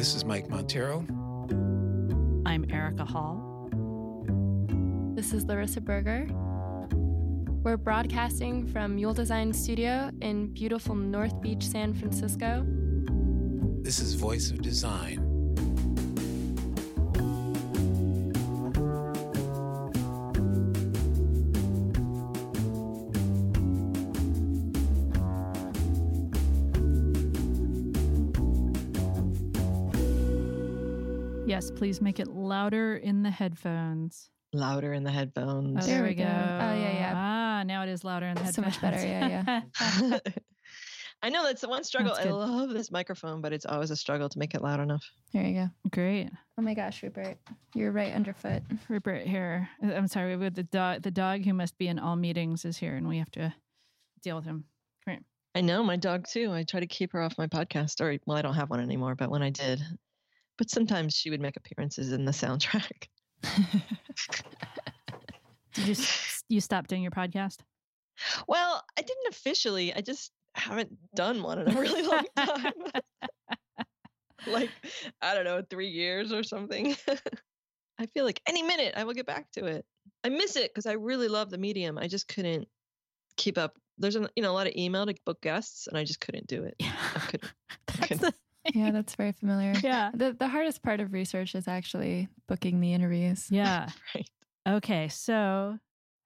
This is Mike Monteiro. I'm Erika Hall. This is Larissa Berger. We're broadcasting from Mule Design Studio in beautiful North Beach, San Francisco. This is Voice of Design. Please make it louder in the headphones. louder in the headphones. Oh, There there, we we go. go. Oh, yeah, yeah. Ah, now it is louder in the So much better, yeah, yeah. I know that's the one struggle. I love this microphone, but it's always a struggle to make it loud enough. There you go. Great. Oh my gosh, Rupert. You're right underfoot. Rupert here. I'm sorry, with the dog the dog who must be in all meetings is here and we have to deal with him. Come here. I know my dog too. I try to keep her off my podcast, or well, I don't have one anymore, but when I did, but sometimes she would make appearances in the soundtrack. Did you you stop doing your podcast? Well, I didn't officially. I just haven't done one in a really long time. like I don't know, three years or something. I feel like any minute I will get back to it. I miss it because I really love the medium. I just couldn't keep up. There's a, you know a lot of email to book guests, and I just couldn't do it. I couldn't. I couldn't. the, Yeah, that's very familiar. yeah. The the hardest part of research is actually booking the interviews. Yeah. Right. Okay, so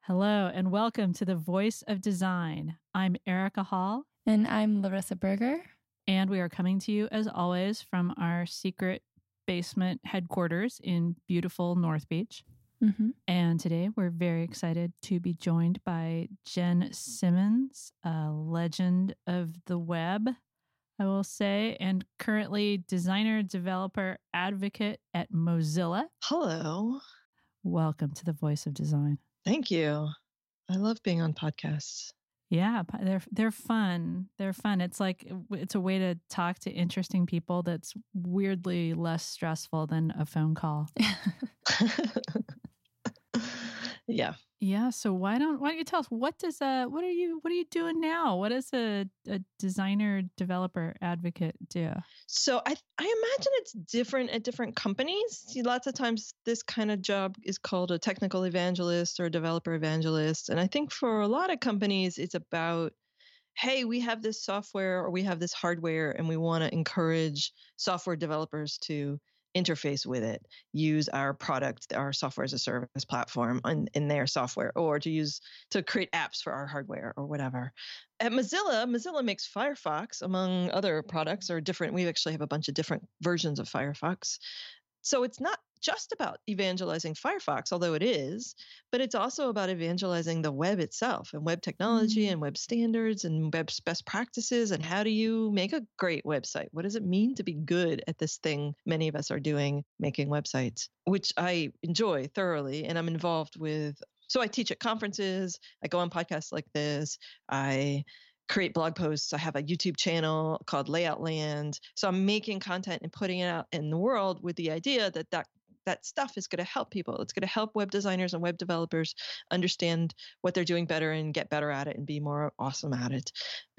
hello and welcome to the Voice of Design. I'm Erika Hall, And I'm Larissa Berger. and we are coming to you as always from our secret basement headquarters in beautiful North Beach. Mm-hmm. And today we're very excited to be joined by Jen Simmons, a legend of the web, I will say, and currently designer, developer, advocate at Mozilla. Hello. Welcome to the Voice of Design. Thank you. I love being on podcasts. Yeah, they're they're fun. They're fun. It's like uh, it's a way to talk to interesting people that's weirdly less stressful than a phone call. yeah. Yeah, so why don't why don't you tell us what does uh what are you what are you doing now? What does a, a designer developer advocate do? So I I imagine it's different at different companies. See, lots of times this kind of job is called a technical evangelist or a developer evangelist, and I think for a lot of companies it's about hey, we have this software or we have this hardware and we want to encourage software developers to interface with it, use our product, our software as a service platform in, in their software, or to use to create apps for our hardware or whatever. At Mozilla, Mozilla makes Firefox among other products or different. We actually have a bunch of different versions of Firefox. So it's not just about evangelizing Firefox, although it is, but it's also about evangelizing the web itself and web technology Mm. and web standards and web best practices and how do you make a great website? What does it mean to be good at this thing many of us are doing, making websites, which I enjoy thoroughly and I'm involved with. So I teach at conferences, I go on podcasts like this, I create blog posts. I have a YouTube channel called Layout Land. So I'm making content and putting it out in the world with the idea that that that stuff is going to help people. It's going to help web designers and web developers understand what they're doing better and get better at it and be more awesome at it.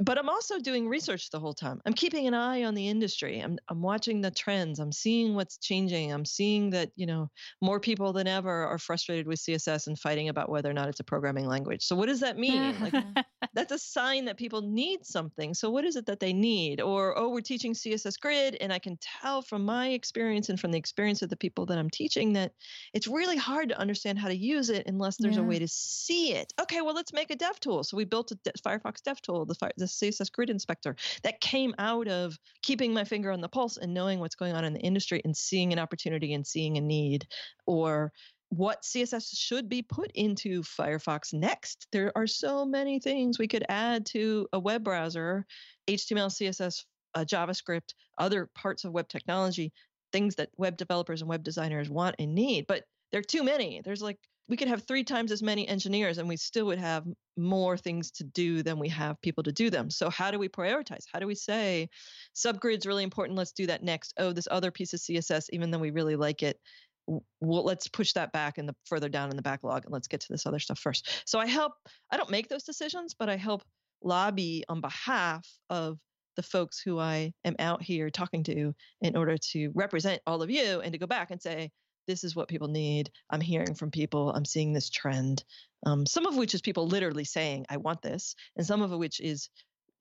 But I'm also doing research the whole time. I'm keeping an eye on the industry. I'm I'm watching the trends. I'm seeing what's changing. I'm seeing that, you know, more people than ever are frustrated with CSS and fighting about whether or not it's a programming language. So what does that mean? Like that's a sign that people need something. So what is it that they need? Or oh, we're teaching CSS grid and I can tell from my experience and from the experience of the people that I'm teaching that it's really hard to understand how to use it unless there's a way to see it. Okay, well let's make a dev tool. So we built a de- Firefox dev tool, the, the CSS grid inspector that came out of keeping my finger on the pulse and knowing what's going on in the industry and seeing an opportunity and seeing a need or what CSS should be put into Firefox next. There are so many things we could add to a web browser, HTML, CSS, uh, JavaScript, other parts of web technology, things that web developers and web designers want and need. But there are too many. There's like, we could have three times as many engineers and we still would have more things to do than we have people to do them. So, how do we prioritize? How do we say subgrid's really important? Let's do that next. Oh, this other piece of CSS, even though we really like it, well, let's push that back and the further down in the backlog and let's get to this other stuff first. So I help, I don't make those decisions, but I help lobby on behalf of the folks who I am out here talking to in order to represent all of you and to go back and say, this is what people need. I'm hearing from people. I'm seeing this trend. Um, some of which is people literally saying, I want this. And some of which is,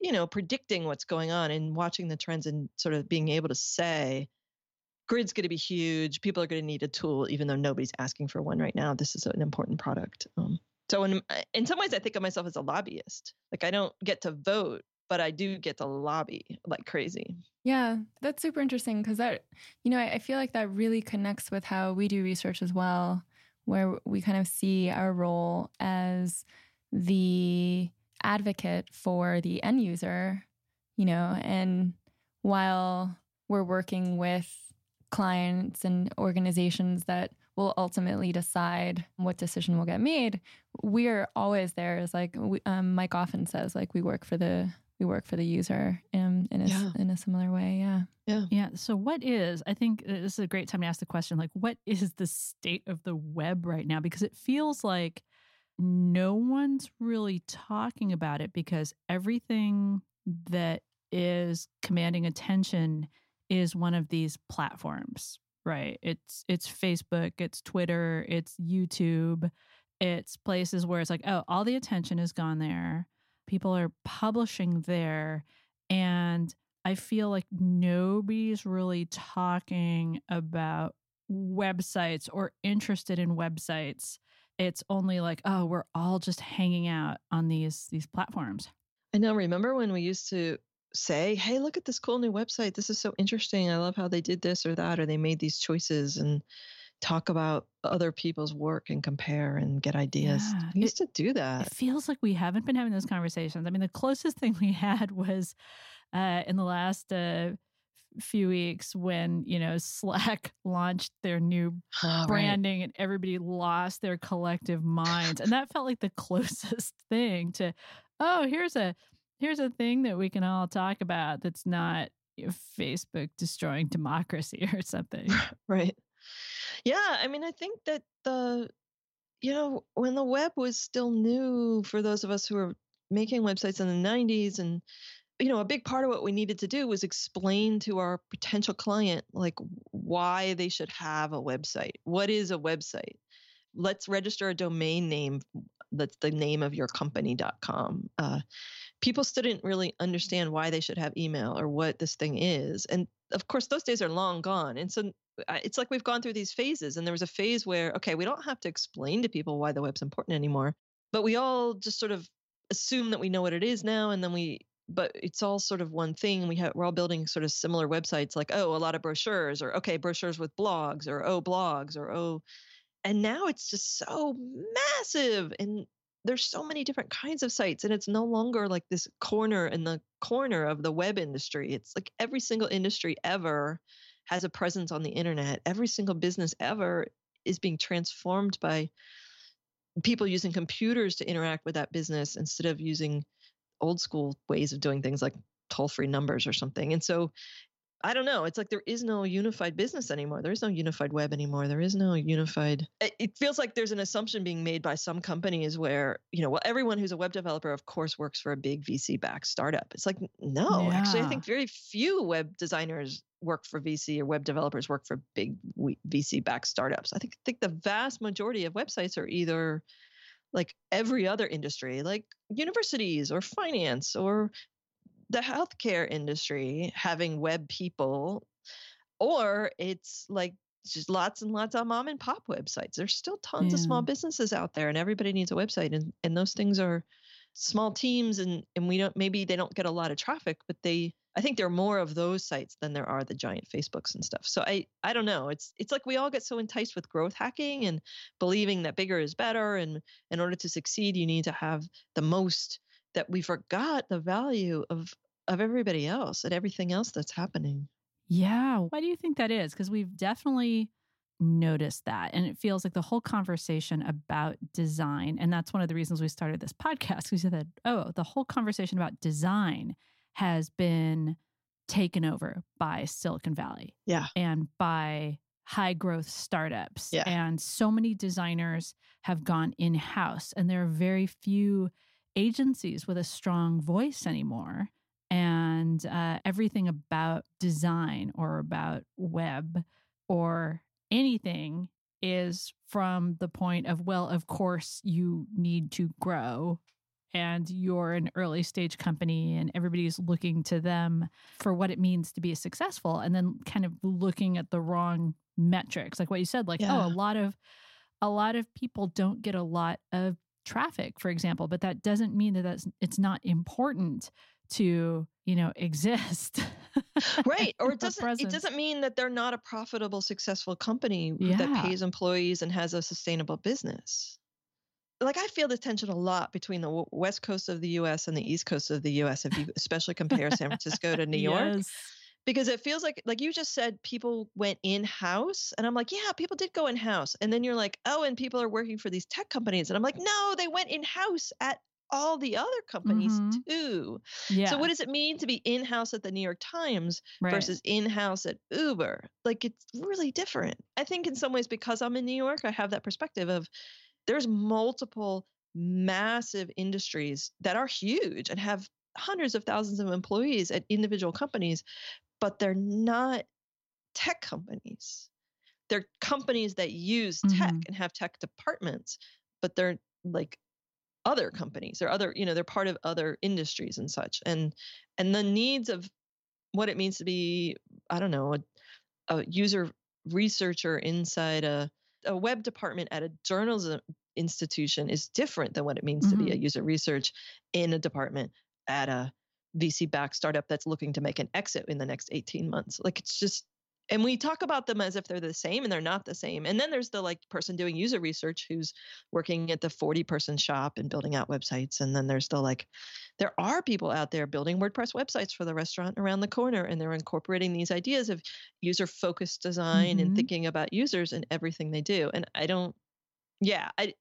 you know, predicting what's going on and watching the trends and sort of being able to say, grid's going to be huge. People are going to need a tool, even though nobody's asking for one right now. This is an important product. Um, so in in some ways, I think of myself as a lobbyist. Like I don't get to vote, but I do get to lobby like crazy. Yeah, that's super interesting because that, you know, I, I feel like that really connects with how we do research as well, where we kind of see our role as the advocate for the end user, you know, and while we're working with clients and organizations that will ultimately decide what decision will get made we're always there as like we, um, mike often says like we work for the we work for the user in, in a, yeah. in a similar way yeah yeah yeah so what is i think uh, this is a great time to ask the question like what is the state of the web right now because it feels like no one's really talking about it because everything that is commanding attention is one of these platforms, right? It's it's Facebook, it's Twitter, it's YouTube, it's places where it's like, oh, all the attention has gone there. People are publishing there and I feel like nobody's really talking about websites or interested in websites. It's only like, oh, we're all just hanging out on these these platforms. I know. Remember when we used to say, hey, look at this cool new website. This is so interesting. I love how they did this or that, or they made these choices and talk about other people's work and compare and get ideas. Yeah, we used it, to do that. It feels like we haven't been having those conversations. I mean, the closest thing we had was uh, in the last uh, few weeks when you know Slack launched their new oh, branding right. and everybody lost their collective minds, and that felt like the closest thing to oh, here's a here's a thing that we can all talk about that's not you know, Facebook destroying democracy or something. Right. Yeah. I mean, I think that the, you know, when the web was still new for those of us who were making websites in the 90s and, you know, a big part of what we needed to do was explain to our potential client, like, why they should have a website. What is a website? Let's register a domain name that's the name of your company.com. Uh, people still didn't really understand why they should have email or what this thing is. And of course, those days are long gone. And so it's like we've gone through these phases. And there was a phase where, okay, we don't have to explain to people why the web's important anymore, but we all just sort of assume that we know what it is now. And then we, but it's all sort of one thing. We have, we're all building sort of similar websites like, oh, a lot of brochures or, okay, brochures with blogs or, oh, blogs or, oh, and now it's just so massive and there's so many different kinds of sites and it's no longer like this corner in the corner of the web industry. It's like every single industry ever has a presence on the internet. Every single business ever is being transformed by people using computers to interact with that business instead of using old school ways of doing things like toll free numbers or something. And so I don't know. It's like there is no unified business anymore. There is no unified web anymore. There is no unified. It feels like there's an assumption being made by some companies where, you know, well, everyone who's a web developer, of course, works for a big VC backed startup. It's like, no, yeah. actually, I think very few web designers work for VC or web developers work for big VC backed startups. I think, I think the vast majority of websites are either like every other industry, like universities or finance or the healthcare industry having web people, or it's like just lots and lots of mom and pop websites. There's still tons yeah. of small businesses out there, and everybody needs a website, and and those things are small teams, and and we don't maybe they don't get a lot of traffic, but they I think there are more of those sites than there are the giant Facebooks and stuff. So I I don't know. It's it's like we all get so enticed with growth hacking and believing that bigger is better, and in order to succeed, you need to have the most that we forgot the value of of everybody else and everything else that's happening. Yeah. Why do you think that is? Because we've definitely noticed that. And it feels like the whole conversation about design, and that's one of the reasons we started this podcast. We said, that, oh, the whole conversation about design has been taken over by Silicon Valley. Yeah. And by high growth startups. Yeah. And so many designers have gone in house, and there are very few agencies with a strong voice anymore. And uh, everything about design or about web or anything is from the point of, well, of course, you need to grow and you're an early stage company and everybody's looking to them for what it means to be successful and then kind of looking at the wrong metrics like what you said like Yeah. oh a lot of a lot of people don't get a lot of traffic for example but that doesn't mean that that's it's not important to you know exist right or it doesn't it doesn't mean that they're not a profitable successful company Yeah. that pays employees and has a sustainable business like i feel the tension a lot between the west coast of the us and the east coast of the us if you especially compare san francisco to new york Yes. because it feels like like you just said people went in house and i'm like yeah people did go in house and then you're like oh and people are working for these tech companies and i'm like no they went in house at all the other companies Mhm. too yeah so what does it mean to be in house at the new york times right. versus in house at uber like it's really different i think in some ways because i'm in new york i have that perspective of there's multiple massive industries that are huge and have hundreds of thousands of employees at individual companies but they're not tech companies. They're companies that use tech Mhm. and have tech departments, but they're like other companies. They're other, you know, they're part of other industries and such. And and the needs of what it means to be, I don't know, a, a user researcher inside a a web department at a journalism institution is different than what it means to be a mm-hmm. user research in a department at a VC backed startup that's looking to make an exit in the next 18 months. Like it's just and we talk about them as if they're the same and they're not the same. And then there's the like person doing user research who's working at the 40 person shop and building out websites. And then there's the like, there are people out there building WordPress websites for the restaurant around the corner and they're incorporating these ideas of user focused design Mhm. and thinking about users in everything they do. And I don't, yeah, I,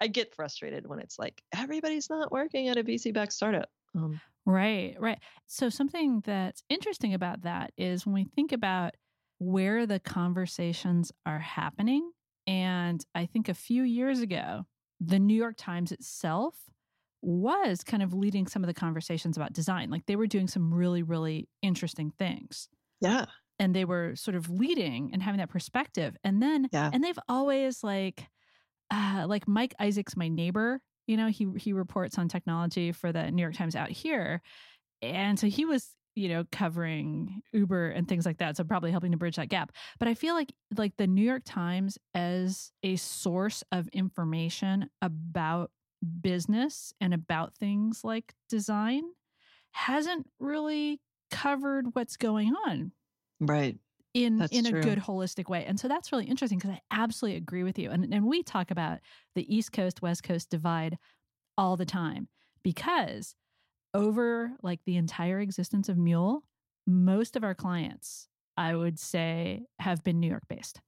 I get frustrated when it's like everybody's not working at a VC backed startup. Um, Right, right. So, something that's interesting about that is when we think about where the conversations are happening. And I think a few years ago, the New York Times itself was kind of leading some of the conversations about design. Like they were doing some really, really interesting things. yeah. And they were sort of leading and having that perspective. And then, Yeah. and they've always like, uh, like Mike Isaac's my neighbor. You know, he he reports on technology for the New York Times out here, and so he was you know covering Uber and things like that. So probably helping to bridge that gap. But I feel like like the New York Times as a source of information about business and about things like design hasn't really covered what's going on Right. in That's in a good holistic way. And so that's really interesting because I absolutely agree with you. And and we talk about the East Coast West Coast divide all the time because over like the entire existence of Mule, most of our clients, I would say, have been New York based.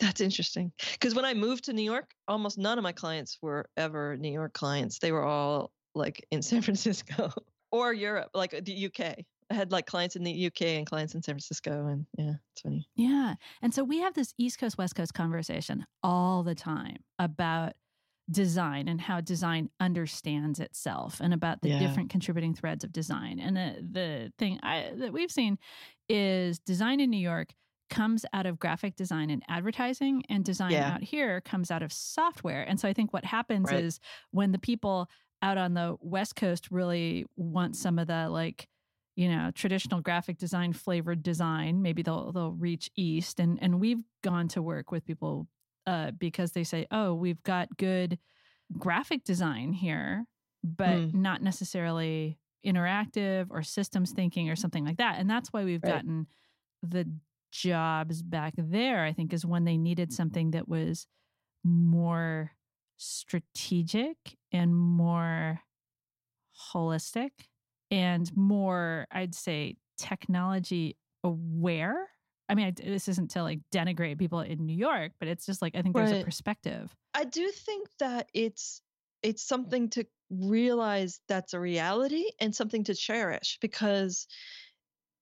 That's interesting. Because when I moved to New York, almost none of my clients were ever New York clients. They were all like in San Francisco or Europe, like the UK. I had like clients in the UK and clients in San Francisco. And yeah, it's funny. Yeah. And so we have this East Coast, West Coast conversation all the time about design and how design understands itself and about the Yeah. different contributing threads of design. And the, the thing I, that we've seen is design in New York comes out of graphic design and advertising, and design Yeah. out here comes out of software. And so I think what happens Right. is when the people out on the West Coast really want some of the like, you know, traditional graphic design flavored design, maybe they'll they'll reach east. And and we've gone to work with people uh, because they say, oh, we've got good graphic design here, but Mm. not necessarily interactive or systems thinking or something like that. And that's why we've Right. gotten the jobs back there, I think, is when they needed something that was more strategic and more holistic and more, I'd say, technology aware. I mean, I, this isn't to like denigrate people in New York, but it's just like I think there's a perspective. I do think that it's it's something to realize that's a reality and something to cherish because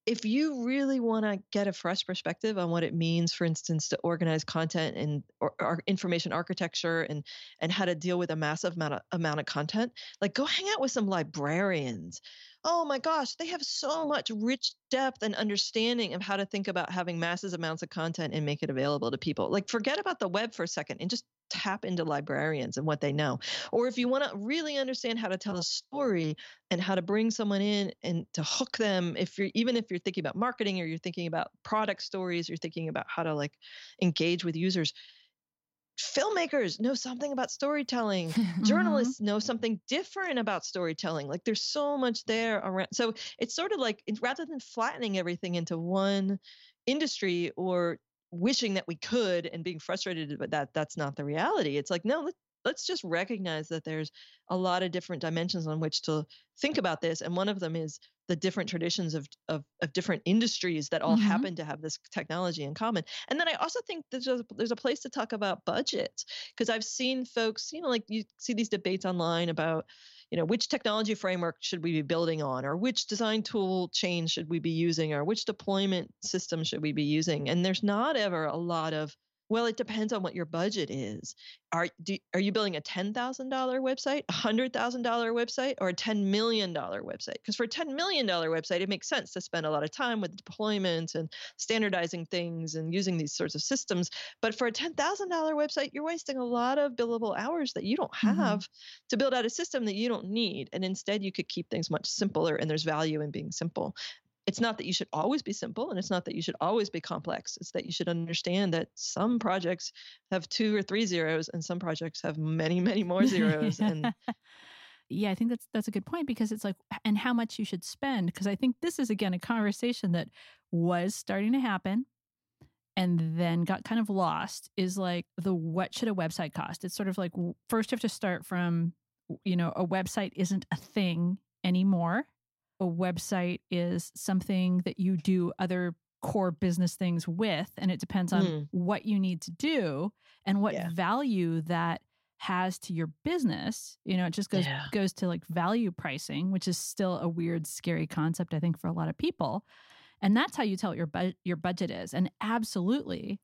if you really want to get a fresh perspective on what it means for instance to organize content and or, or information architecture and and how to deal with a massive amount of, amount of content like go hang out with some librarians oh my gosh, they have so much rich depth and understanding of how to think about having massive amounts of content and make it available to people. Like, forget about the web for a second and just tap into librarians and what they know. Or if you want to really understand how to tell a story and how to bring someone in and to hook them, if you're even if you're thinking about marketing or you're thinking about product stories, you're thinking about how to like engage with users, filmmakers know something about storytelling Mm-hmm. journalists know something different about storytelling like there's so much there around so it's sort of like it's, rather than flattening everything into one industry or wishing that we could and being frustrated but that that's not the reality it's like no let's just recognize that there's a lot of different dimensions on which to think about this and one of them is the different traditions of of, of different industries that all Mhm. happen to have this technology in common and then i also think there's a, there's a place to talk about budgets because i've seen folks you know like you see these debates online about you know which technology framework should we be building on or which design tool chain should we be using or which deployment system should we be using and there's not ever a lot of well it depends on what your budget is are do, are you building a $10,000 website, a $100,000 website or a $10 million website? Because for a $10 million website it makes sense to spend a lot of time with deployment and standardizing things and using these sorts of systems. But for a $10,000 website you're wasting a lot of billable hours that you don't Mhm. have to build out a system that you don't need and instead you could keep things much simpler and there's value in being simple it's not that you should always be simple and it's not that you should always be complex it's that you should understand that some projects have two or three zeros and some projects have many many more zeros and yeah, I think that's that's a good point because it's like and how much you should spend because I think this is again a conversation that was starting to happen and then got kind of lost is like the what should a website cost? It's sort of like first you have to start from you know a website isn't a thing anymore. A website is something that you do other core business things with and it depends on Mm. what you need to do and what Yeah. value that has to your business you know it just goes Yeah. goes to like value pricing which is still a weird scary concept i think for a lot of people and that's how you tell what your bu- your budget is and absolutely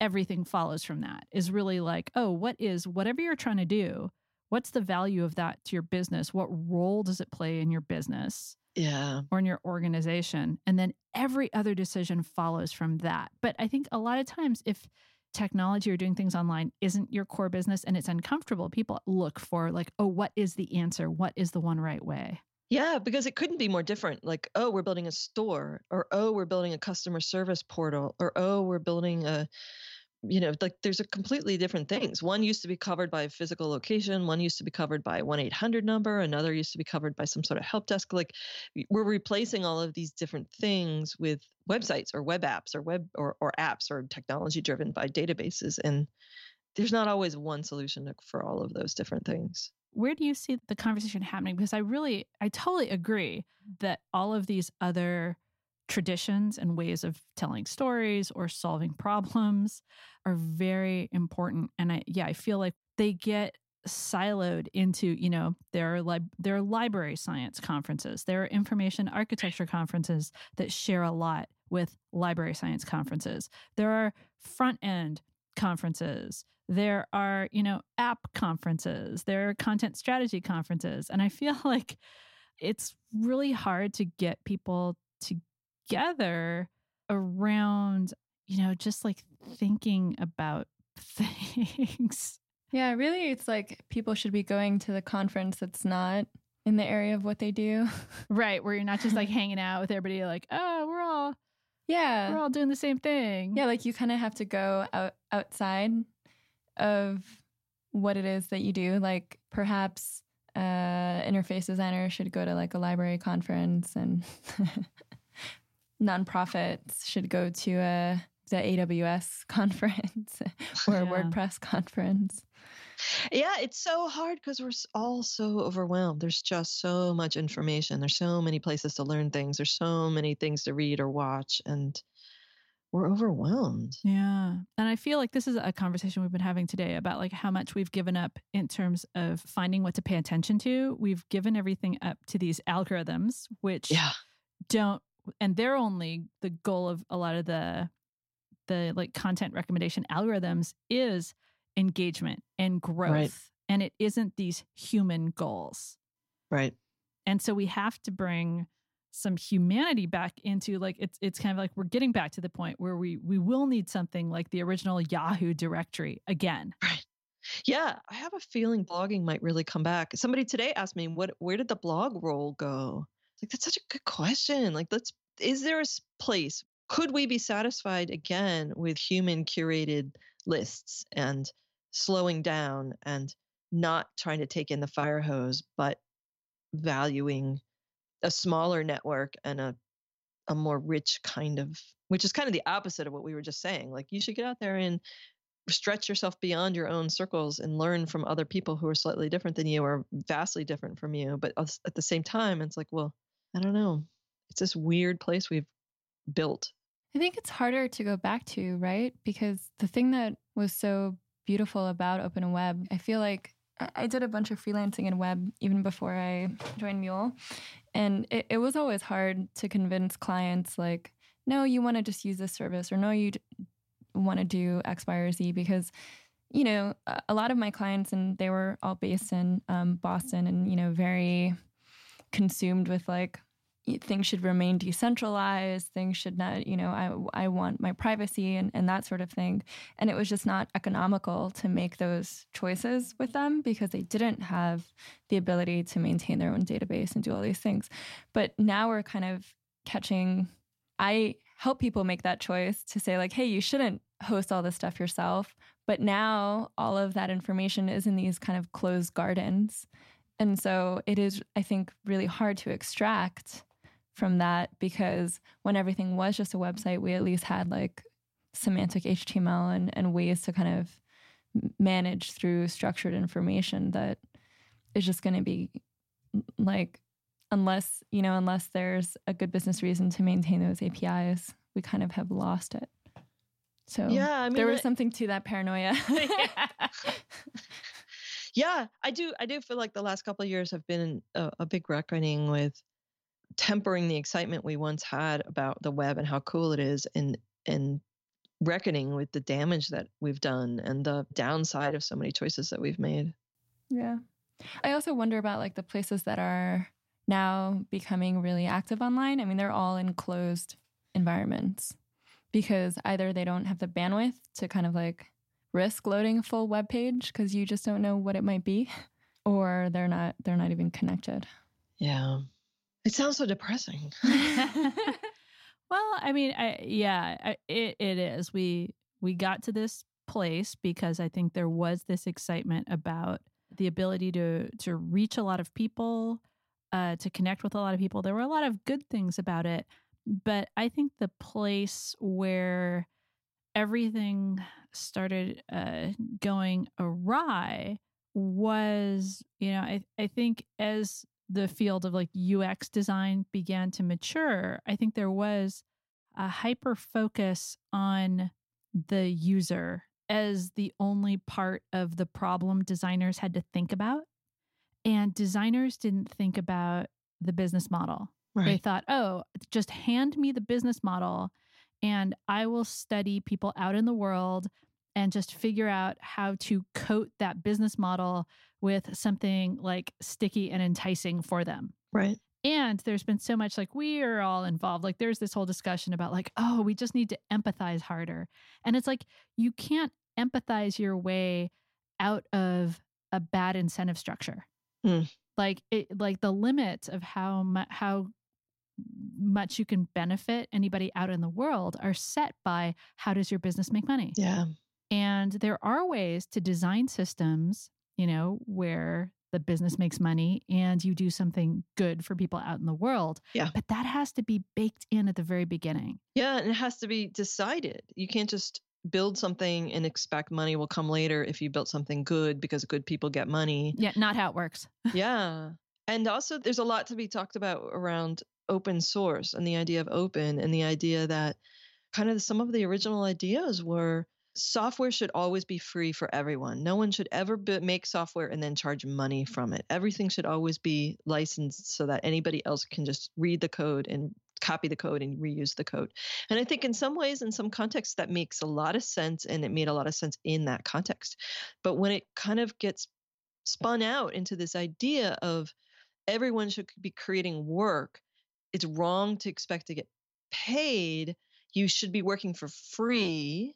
everything follows from that is really like oh what is whatever you're trying to do what's the value of that to your business what role does it play in your business yeah or in your organization. And then every other decision follows from that. But I think a lot of times, if technology or doing things online isn't your core business and it's uncomfortable, people look for, like, oh, what is the answer? What is the one right way? yeah because it couldn't be more different like oh we're building a store or oh we're building a customer service portal or oh we're building a you know like there's a completely different things one used to be covered by physical location one used to be covered by a 1-800 number another used to be covered by some sort of help desk like we're replacing all of these different things with websites or web apps or web or, or apps or technology driven by databases and there's not always one solution for all of those different things Where do you see the conversation happening? Because I really, I totally agree that all of these other traditions and ways of telling stories or solving problems are very important. And I, yeah, I feel like they get siloed into, you know, there are lib- there are library science conferences, there are information architecture conferences that share a lot with library science conferences. There are front end conferences. There are, you know, app conferences. There are content strategy conferences. And I feel like it's really hard to get people together around, you know, just like thinking about things. Yeah, really, it's like people should be going to the conference that's not in the area of what they do. Right. Where you're not just like hanging out with everybody like, oh, we're all yeah. we're all doing the same thing. Yeah, like you kind of have to go out outside of what it is that you do. Like perhaps uh, interface designer should go to like a library conference, and nonprofits should go to uh, a the AWS conference or a Yeah. WordPress conference. Yeah, it's so hard because we're all so overwhelmed. There's just so much information. There's so many places to learn things. There's so many things to read or watch, and we're overwhelmed. Yeah. And I feel like this is a conversation we've been having today about like how much we've given up in terms of finding what to pay attention to. We've given everything up to these algorithms, which Yeah, don't and they're only the goal of a lot of the the like content recommendation algorithms is engagement and growth. Right. And it isn't these human goals. right. And so we have to bring some humanity back into like it's it's kind of like we're getting back to the point where we we will need something like the original Yahoo directory again. Right. Yeah, I have a feeling blogging might really come back. Somebody today asked me, "What? Where did the blogroll go?" Like that's such a good question. Like, let's. Is there a place? Could we be satisfied again with human curated lists and slowing down and not trying to take in the fire hose, but valuing a smaller network and a a more rich kind of which is kind of the opposite of what we were just saying like you should get out there and stretch yourself beyond your own circles and learn from other people who are slightly different than you or vastly different from you but at the same time it's like well i don't know. It's this weird place we've built. I think it's harder to go back to right? Because the thing that was so beautiful about open web i feel like I did a bunch of freelancing in web even before I joined Mule. And it, it was always hard to convince clients, like, no, you want to just use this service, or no, you want to do X, Y, or Z, because, you know, a lot of my clients, and they were all based in um, Boston and, you know, very consumed with like things should remain decentralized things should not you know i, I want my privacy and, and that sort of thing. And it was just not economical to make those choices with them because they didn't have the ability to maintain their own database and do all these things. But now we're kind of catching i help people make that choice to say like hey you shouldn't host all this stuff yourself. But now all of that information is in these kind of closed gardens and so it is i think really hard to extract from that because when everything was just a website, we at least had like semantic HTML and, and ways to kind of manage through structured information that is just going to be like, unless, you know, unless there's a good business reason to maintain those APIs, we kind of have lost it. So yeah, I mean, there was something to that paranoia. yeah. yeah, I do. I do feel like the last couple of years have been a, a big reckoning with tempering the excitement we once had about the web and how cool it is and and reckoning with the damage that we've done and the downside of so many choices that we've made. Yeah. I also wonder about like the places that are now becoming really active online. I mean, they're all in closed environments because either they don't have the bandwidth to kind of like risk loading a full web page because you just don't know what it might be or they're not they're not even connected. Yeah. It sounds so depressing. well, I mean, I, yeah, I, it it is. We we got to this place because I think there was this excitement about the ability to to reach a lot of people, uh, to connect with a lot of people. There were a lot of good things about it, but I think the place where everything started uh, going awry was, you know, I I think as the field of like UX design began to mature, I think there was a hyper focus on the user as the only part of the problem designers had to think about. And designers didn't think about the business model. Right. They thought, oh, just hand me the business model and I will study people out in the world and just figure out how to coat that business model with something like sticky and enticing for them. Right. And there's been so much like we are all involved. Like there's this whole discussion about like, oh, we just need to empathize harder. And it's like you can't empathize your way out of a bad incentive structure. Mm. Like it like the limits of how how much you can benefit anybody out in the world are set by how does your business make money? Yeah. And there are ways to design systems, you know, where the business makes money and you do something good for people out in the world. Yeah. But that has to be baked in at the very beginning. Yeah. And it has to be decided. You can't just build something and expect money will come later if you built something good because good people get money. Yeah. Not how it works. yeah. And also, there's a lot to be talked about around open source and the idea of open and the idea that kind of some of the original ideas were software should always be free for everyone. No one should ever be, make software and then charge money mm-hmm. from it. Everything should always be licensed so that anybody else can just read the code and copy the code and reuse the code. And I think in some ways, in some contexts, that makes a lot of sense and it made a lot of sense in that context. But when it kind of gets spun out into this idea of everyone should be creating work. It's wrong to expect to get paid. You should be working for free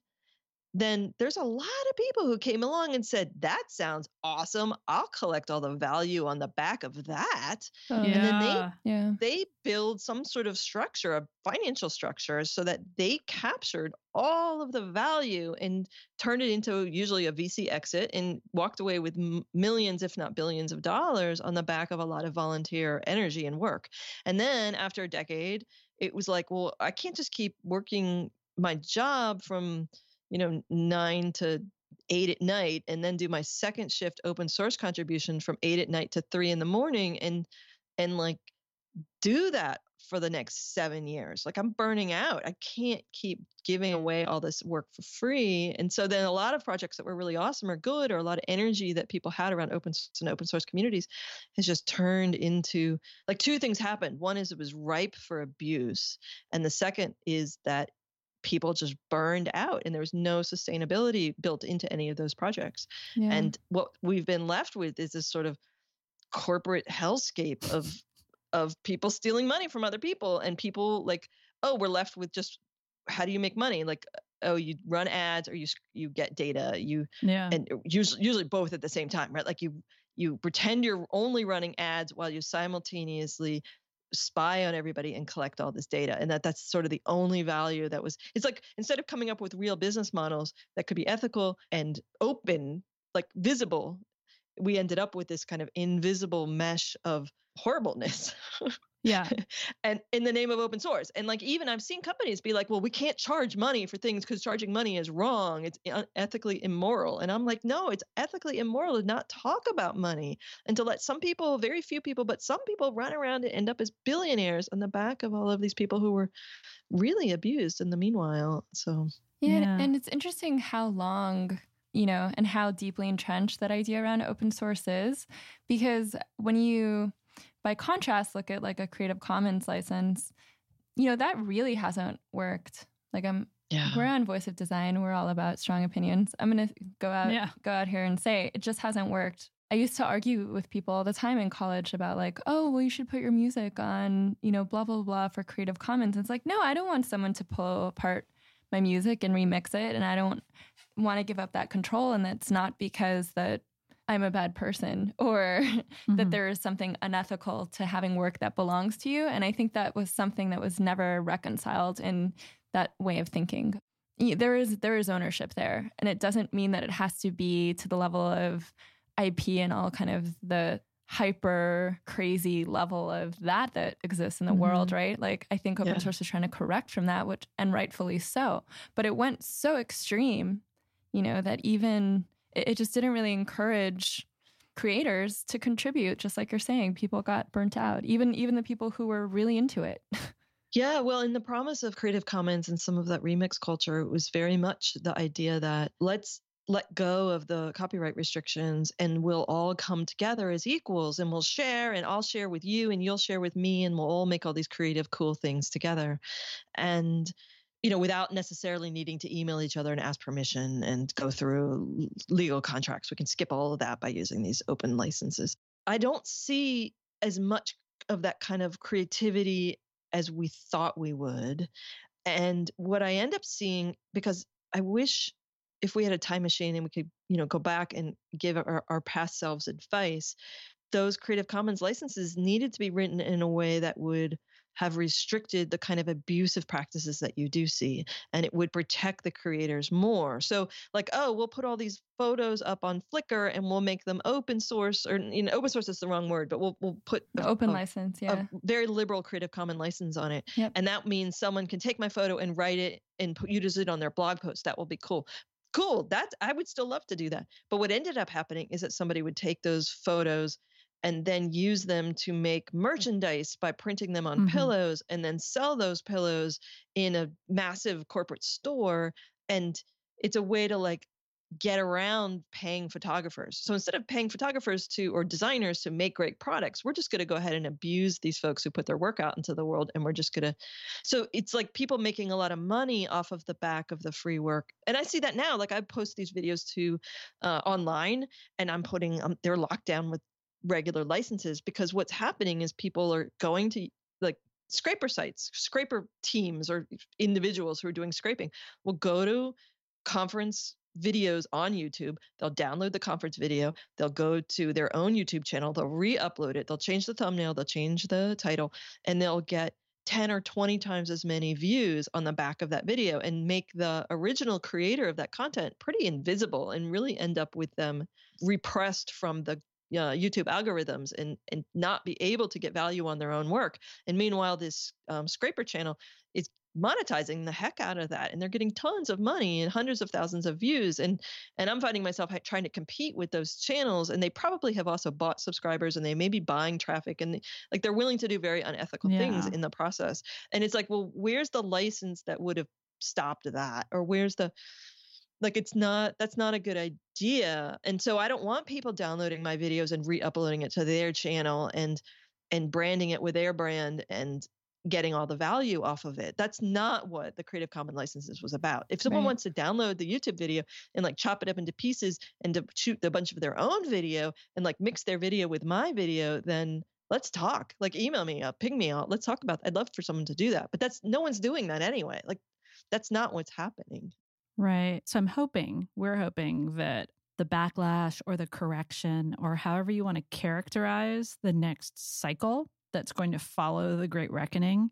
then there's a lot of people who came along and said, That sounds awesome. I'll collect all the value on the back of that. Oh, yeah. And then they yeah. they build some sort of structure, a financial structure, so that they captured all of the value and turned it into usually a VC exit and walked away with m- millions, if not billions, of dollars on the back of a lot of volunteer energy and work. And then after a decade, it was like, well, I can't just keep working my job from you know, nine to eight at night and then do my second shift open source contribution from eight at night to three in the morning and and like do that for the next seven years. Like i'm burning out. I can't keep giving away all this work for free. And so then a lot of projects that were really awesome or good or a lot of energy that people had around open source and open source communities has just turned into like two things happened. One is it was ripe for abuse and the second is that people just burned out and there was no sustainability built into any of those projects. yeah. And what we've been left with is this sort of corporate hellscape of of people stealing money from other people and people like oh we're left with just how do you make money like oh you run ads or you you get data you Yeah. and uh, usually usually both at the same time right like you you pretend you're only running ads while you simultaneously spy on everybody and collect all this data and that that's sort of the only value that was it's like instead of coming up with real business models that could be ethical and open like visible we ended up with this kind of invisible mesh of horribleness yeah. and in the name of open source and like even i've seen companies be like well we can't charge money for things because charging money is wrong it's un- ethically immoral and i'm like no it's ethically immoral to not talk about money and to let some people very few people but some people run around and end up as billionaires on the back of all of these people who were really abused in the meanwhile so Yeah, Yeah. and it's interesting how long, you know, and how deeply entrenched that idea around open source is. Because when you, by contrast, look at like a Creative Commons license, you know, that really hasn't worked. Like I'm yeah we're on Voice of Design, we're all about strong opinions. I'm gonna go out Yeah. go out here and say it just hasn't worked. I used to argue with people all the time in college about like, oh, well, you should put your music on, you know, blah blah blah for Creative Commons. It's like, no, I don't want someone to pull apart my music and remix it, and I don't want to give up that control. And that's not because that I'm a bad person or that Mhm. there is something unethical to having work that belongs to you. And I think that was something that was never reconciled in that way of thinking. There is there is ownership there, and it doesn't mean that it has to be to the level of IP and all kind of the hyper crazy level of that that exists in the world, right? Like I think open Yeah. source is trying to correct from that, which and rightfully so. But it went so extreme, you know, that even it, it just didn't really encourage creators to contribute just like you're saying people got burnt out even even the people who were really into it Yeah, well, in the promise of Creative Commons and some of that remix culture, it was very much the idea that let's let go of the copyright restrictions and we'll all come together as equals and we'll share and I'll share with you and you'll share with me and we'll all make all these creative, cool things together. And you know, without necessarily needing to email each other and ask permission and go through legal contracts. We can skip all of that by using these open licenses. I don't see as much of that kind of creativity as we thought we would. And what I end up seeing, because I wish if we had a time machine and we could, you know, go back and give our, our past selves advice, those Creative Commons licenses needed to be written in a way that would have restricted the kind of abusive practices that you do see and it would protect the creators more so like oh we'll put all these photos up on flickr and we'll make them open source or you know open source is the wrong word but we'll, we'll put the open a- license a yeah very liberal Creative Commons license on it. Yep. And that means someone can take my photo and write it and put, use it on their blog post. That will be cool. Cool. That I would still love to do that. But what ended up happening is that somebody would take those photos and then use them to make merchandise by printing them on Mhm. pillows and then sell those pillows in a massive corporate store. And it's a way to like get around paying photographers. So instead of paying photographers to or designers to make great products, we're just going to go ahead and abuse these folks who put their work out into the world and we're just going to So it's like people making a lot of money off of the back of the free work. And I see that now like I post these videos to uh, online and I'm putting um, they're locked down with regular licenses because what's happening is people are going to like scraper sites, scraper teams or individuals who are doing scraping will go to conference videos on YouTube. They'll download the conference video. They'll go to their own YouTube channel. They'll re upload it. They'll change the thumbnail. They'll change the title and they'll get 10 or 20 times as many views on the back of that video and make the original creator of that content pretty invisible and really end up with them repressed from the uh, YouTube algorithms and and not be able to get value on their own work. And meanwhile, this um, scraper channel is monetizing the heck out of that and they're getting tons of money and hundreds of thousands of views and and i'm finding myself trying to compete with those channels and they probably have also bought subscribers and they may be buying traffic and they, like they're willing to do very unethical yeah. things in the process and it's like well where's the license that would have stopped that or where's the like it's not that's not a good idea and so i don't want people downloading my videos and re-uploading it to their channel and and branding it with their brand and getting all the value off of it. That's not what the Creative Commons licenses was about. If someone right. wants to download the YouTube video and like chop it up into pieces and to shoot a bunch of their own video and like mix their video with my video, then let's talk. Like email me up, ping me out. Let's talk about that. I'd love for someone to do that. But that's no one's doing that anyway. Like that's not what's happening. Right. So I'm hoping, we're hoping that the backlash or the correction or however you want to characterize the next cycle that's going to follow the Great Reckoning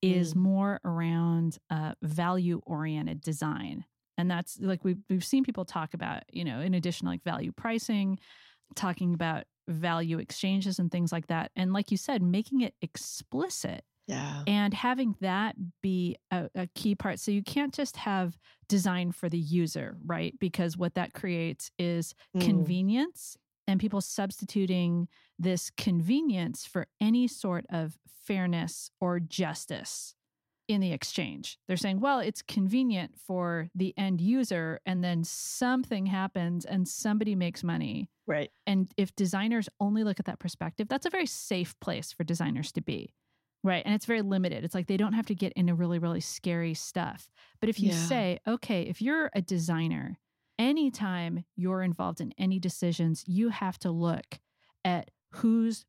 is mm. more around uh, value oriented design. And that's like we've, we've seen people talk about, you know, in addition, like value pricing, talking about value exchanges and things like that. And like you said, making it explicit. Yeah. And having that be a, a key part. So you can't just have design for the user, right? Because what that creates is mm. convenience and people substituting this convenience for any sort of fairness or justice in the exchange. They're saying, well, it's convenient for the end user, and then something happens and somebody makes money. Right. And if designers only look at that perspective, that's a very safe place for designers to be. Right. And it's very limited. It's like they don't have to get into really, really scary stuff. But if you yeah. say, okay, if you're a designer anytime you're involved in any decisions, you have to look at who's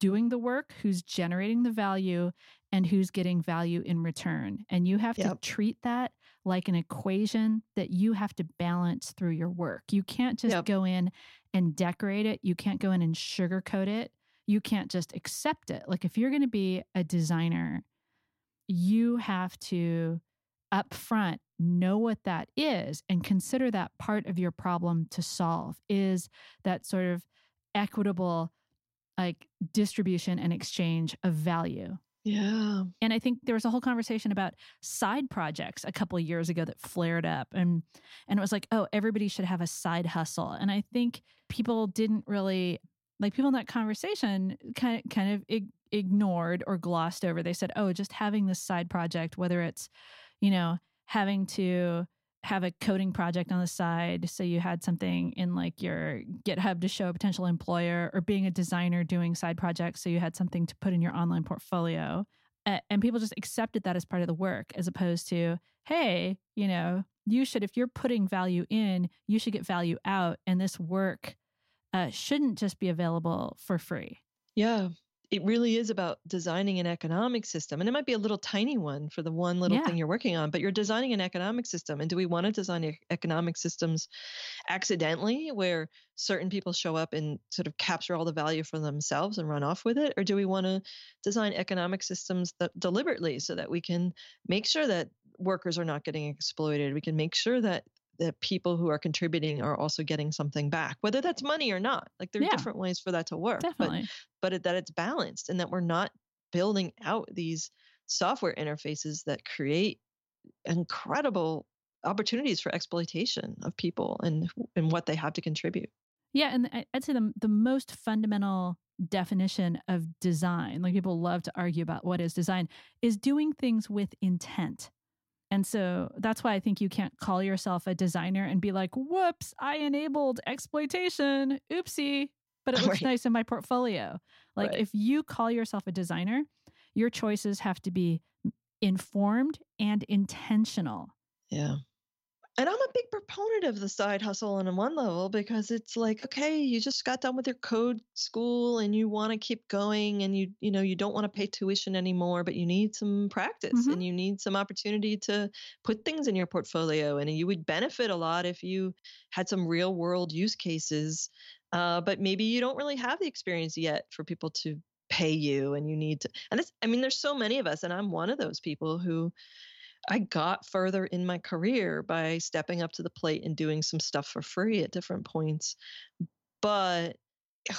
doing the work, who's generating the value, and who's getting value in return. And you have yep. to treat that like an equation that you have to balance through your work. You can't just yep. go in and decorate it, you can't go in and sugarcoat it. You can't just accept it. Like if you're going to be a designer, you have to up front know what that is and consider that part of your problem to solve. Is that sort of equitable like distribution and exchange of value? Yeah. And i think there was a whole conversation about side projects a couple of years ago that flared up and and it was like oh everybody should have a side hustle. And i think people didn't really like people in that conversation kind of kind of ig- ignored or glossed over. They said oh just having this side project whether it's you know having to have a coding project on the side so you had something in like your github to show a potential employer or being a designer doing side projects so you had something to put in your online portfolio and people just accepted that as part of the work as opposed to hey you know you should if you're putting value in you should get value out and this work uh, shouldn't just be available for free yeah it really is about designing an economic system. And it might be a little tiny one for the one little yeah. thing you're working on, but you're designing an economic system. And do we want to design economic systems accidentally where certain people show up and sort of capture all the value for themselves and run off with it? Or do we want to design economic systems that deliberately so that we can make sure that workers are not getting exploited? We can make sure that that people who are contributing are also getting something back, whether that's money or not. Like there are yeah, different ways for that to work, definitely. but but it, that it's balanced and that we're not building out these software interfaces that create incredible opportunities for exploitation of people and and what they have to contribute. Yeah, and I'd say the the most fundamental definition of design, like people love to argue about what is design, is doing things with intent. And so that's why I think you can't call yourself a designer and be like, whoops, I enabled exploitation. Oopsie. But it looks right. nice in my portfolio. Like right. if you call yourself a designer, your choices have to be informed and intentional. Yeah. And I'm a big proponent of the side hustle on one level because it's like, okay, you just got done with your code school and you want to keep going and you, you know, you don't want to pay tuition anymore, but you need some practice Mhm. and you need some opportunity to put things in your portfolio. And you would benefit a lot if you had some real world use cases. Uh, but maybe you don't really have the experience yet for people to pay you and you need to, and this I mean, there's so many of us, and I'm one of those people who, I got further in my career by stepping up to the plate and doing some stuff for free at different points. But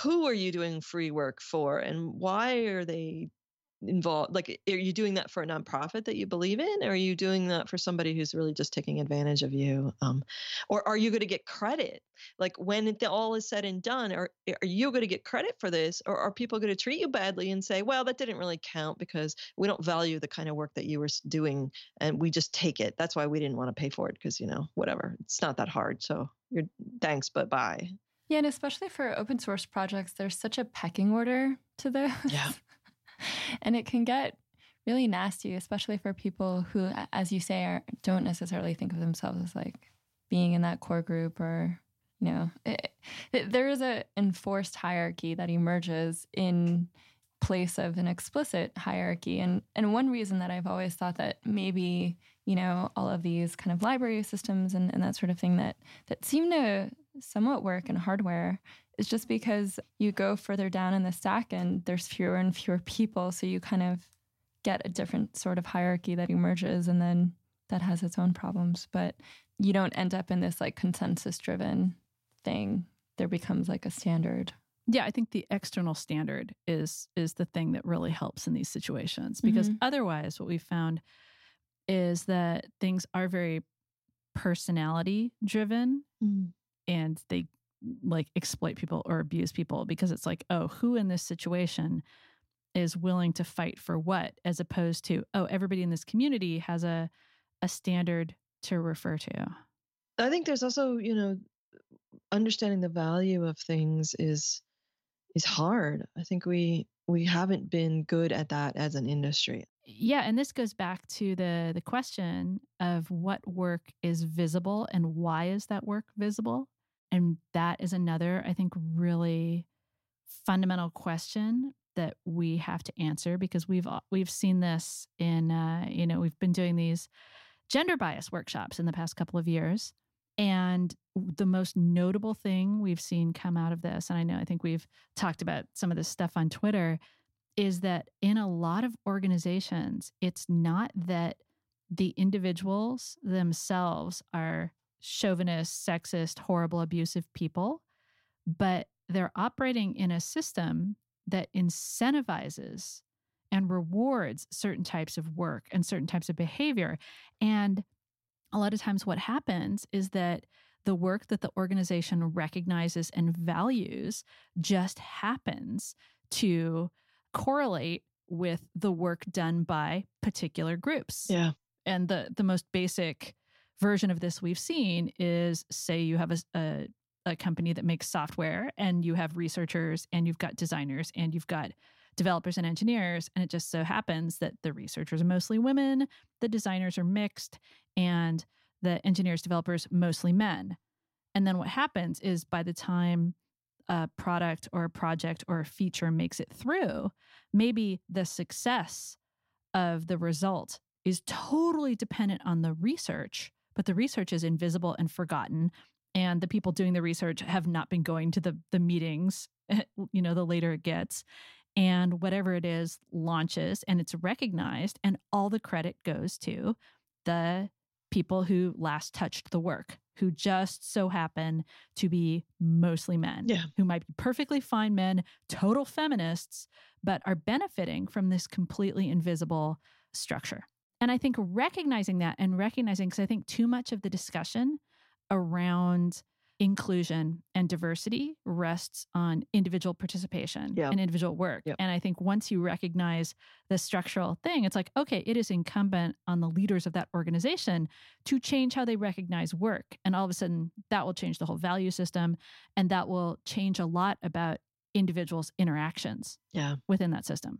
who are you doing free work for and why are they involved like are you doing that for a nonprofit that you believe in or are you doing that for somebody who's really just taking advantage of you? Um, or are you going to get credit? Like when it all is said and done are, are you going to get credit for this or are people going to treat you badly and say well that didn't really count because we don't value the kind of work that you were doing and we just take it. That's why we didn't want to pay for it because you know whatever. It's not that hard so you're thanks but bye. Yeah, and especially for open source projects, there's such a pecking order to those. Yeah. and it can get really nasty, especially for people who, as you say, are, don't necessarily think of themselves as like being in that core group or, you know, it, it- there is a enforced hierarchy that emerges in place of an explicit hierarchy. And and one reason that I've always thought that maybe, you know, all of these kind of library systems and, and that sort of thing that that seem to somewhat work in hardware is just because you go further down in the stack and there's fewer and fewer people. So you kind of get a different sort of hierarchy that emerges and then that has its own problems. But you don't end up in this like consensus driven thing. There becomes like a standard. Yeah, I think the external standard is is the thing that really helps in these situations because Mhm. otherwise what we found is that things are very personality driven and they like exploit people or abuse people because it's like, oh, who in this situation is willing to fight for what as opposed to, oh, everybody in this community has a a standard to refer to. I think there's also, you know, understanding the value of things is is hard. I think we we haven't been good at that as an industry. Yeah, and this goes back to the the question of what work is visible and why is that work visible? And that is another I think really fundamental question that we have to answer because we've we've seen this in uh, you know we've been doing these gender bias workshops in the past couple of years. And the most notable thing we've seen come out of this and I know I think we've talked about some of this stuff on Twitter is that in a lot of organizations, it's not that the individuals themselves are chauvinist, sexist, horrible, abusive people, but they're operating in a system that incentivizes and rewards certain types of work and certain types of behavior. And a lot of times, what happens is that the work that the organization recognizes and values just happens to correlate with the work done by particular groups. Yeah. And the the most basic version of this we've seen is say you have a, a a company that makes software and you have researchers and you've got designers and you've got developers and engineers and it just so happens that the researchers are mostly women, the designers are mixed and the engineers developers mostly men. And then what happens is by the time a product or a project or a feature makes it through, maybe the success of the result is totally dependent on the research, but the research is invisible and forgotten. And the people doing the research have not been going to the, the meetings, eh, you know, the later it gets. And whatever it is launches and it's recognized, and all the credit goes to the people who last touched the work, who just so happen to be mostly men, Yeah. who might be perfectly fine men, total feminists, but are benefiting from this completely invisible structure. And I think recognizing that and recognizing, because I think too much of the discussion around inclusion and diversity rests on individual participation and individual work. Yep. And I think once you recognize the structural thing, it's like, okay, it is incumbent on the leaders of that organization to change how they recognize work. And all of a sudden, that will change the whole value system and that will change a lot about individuals' interactions Yeah. within that system.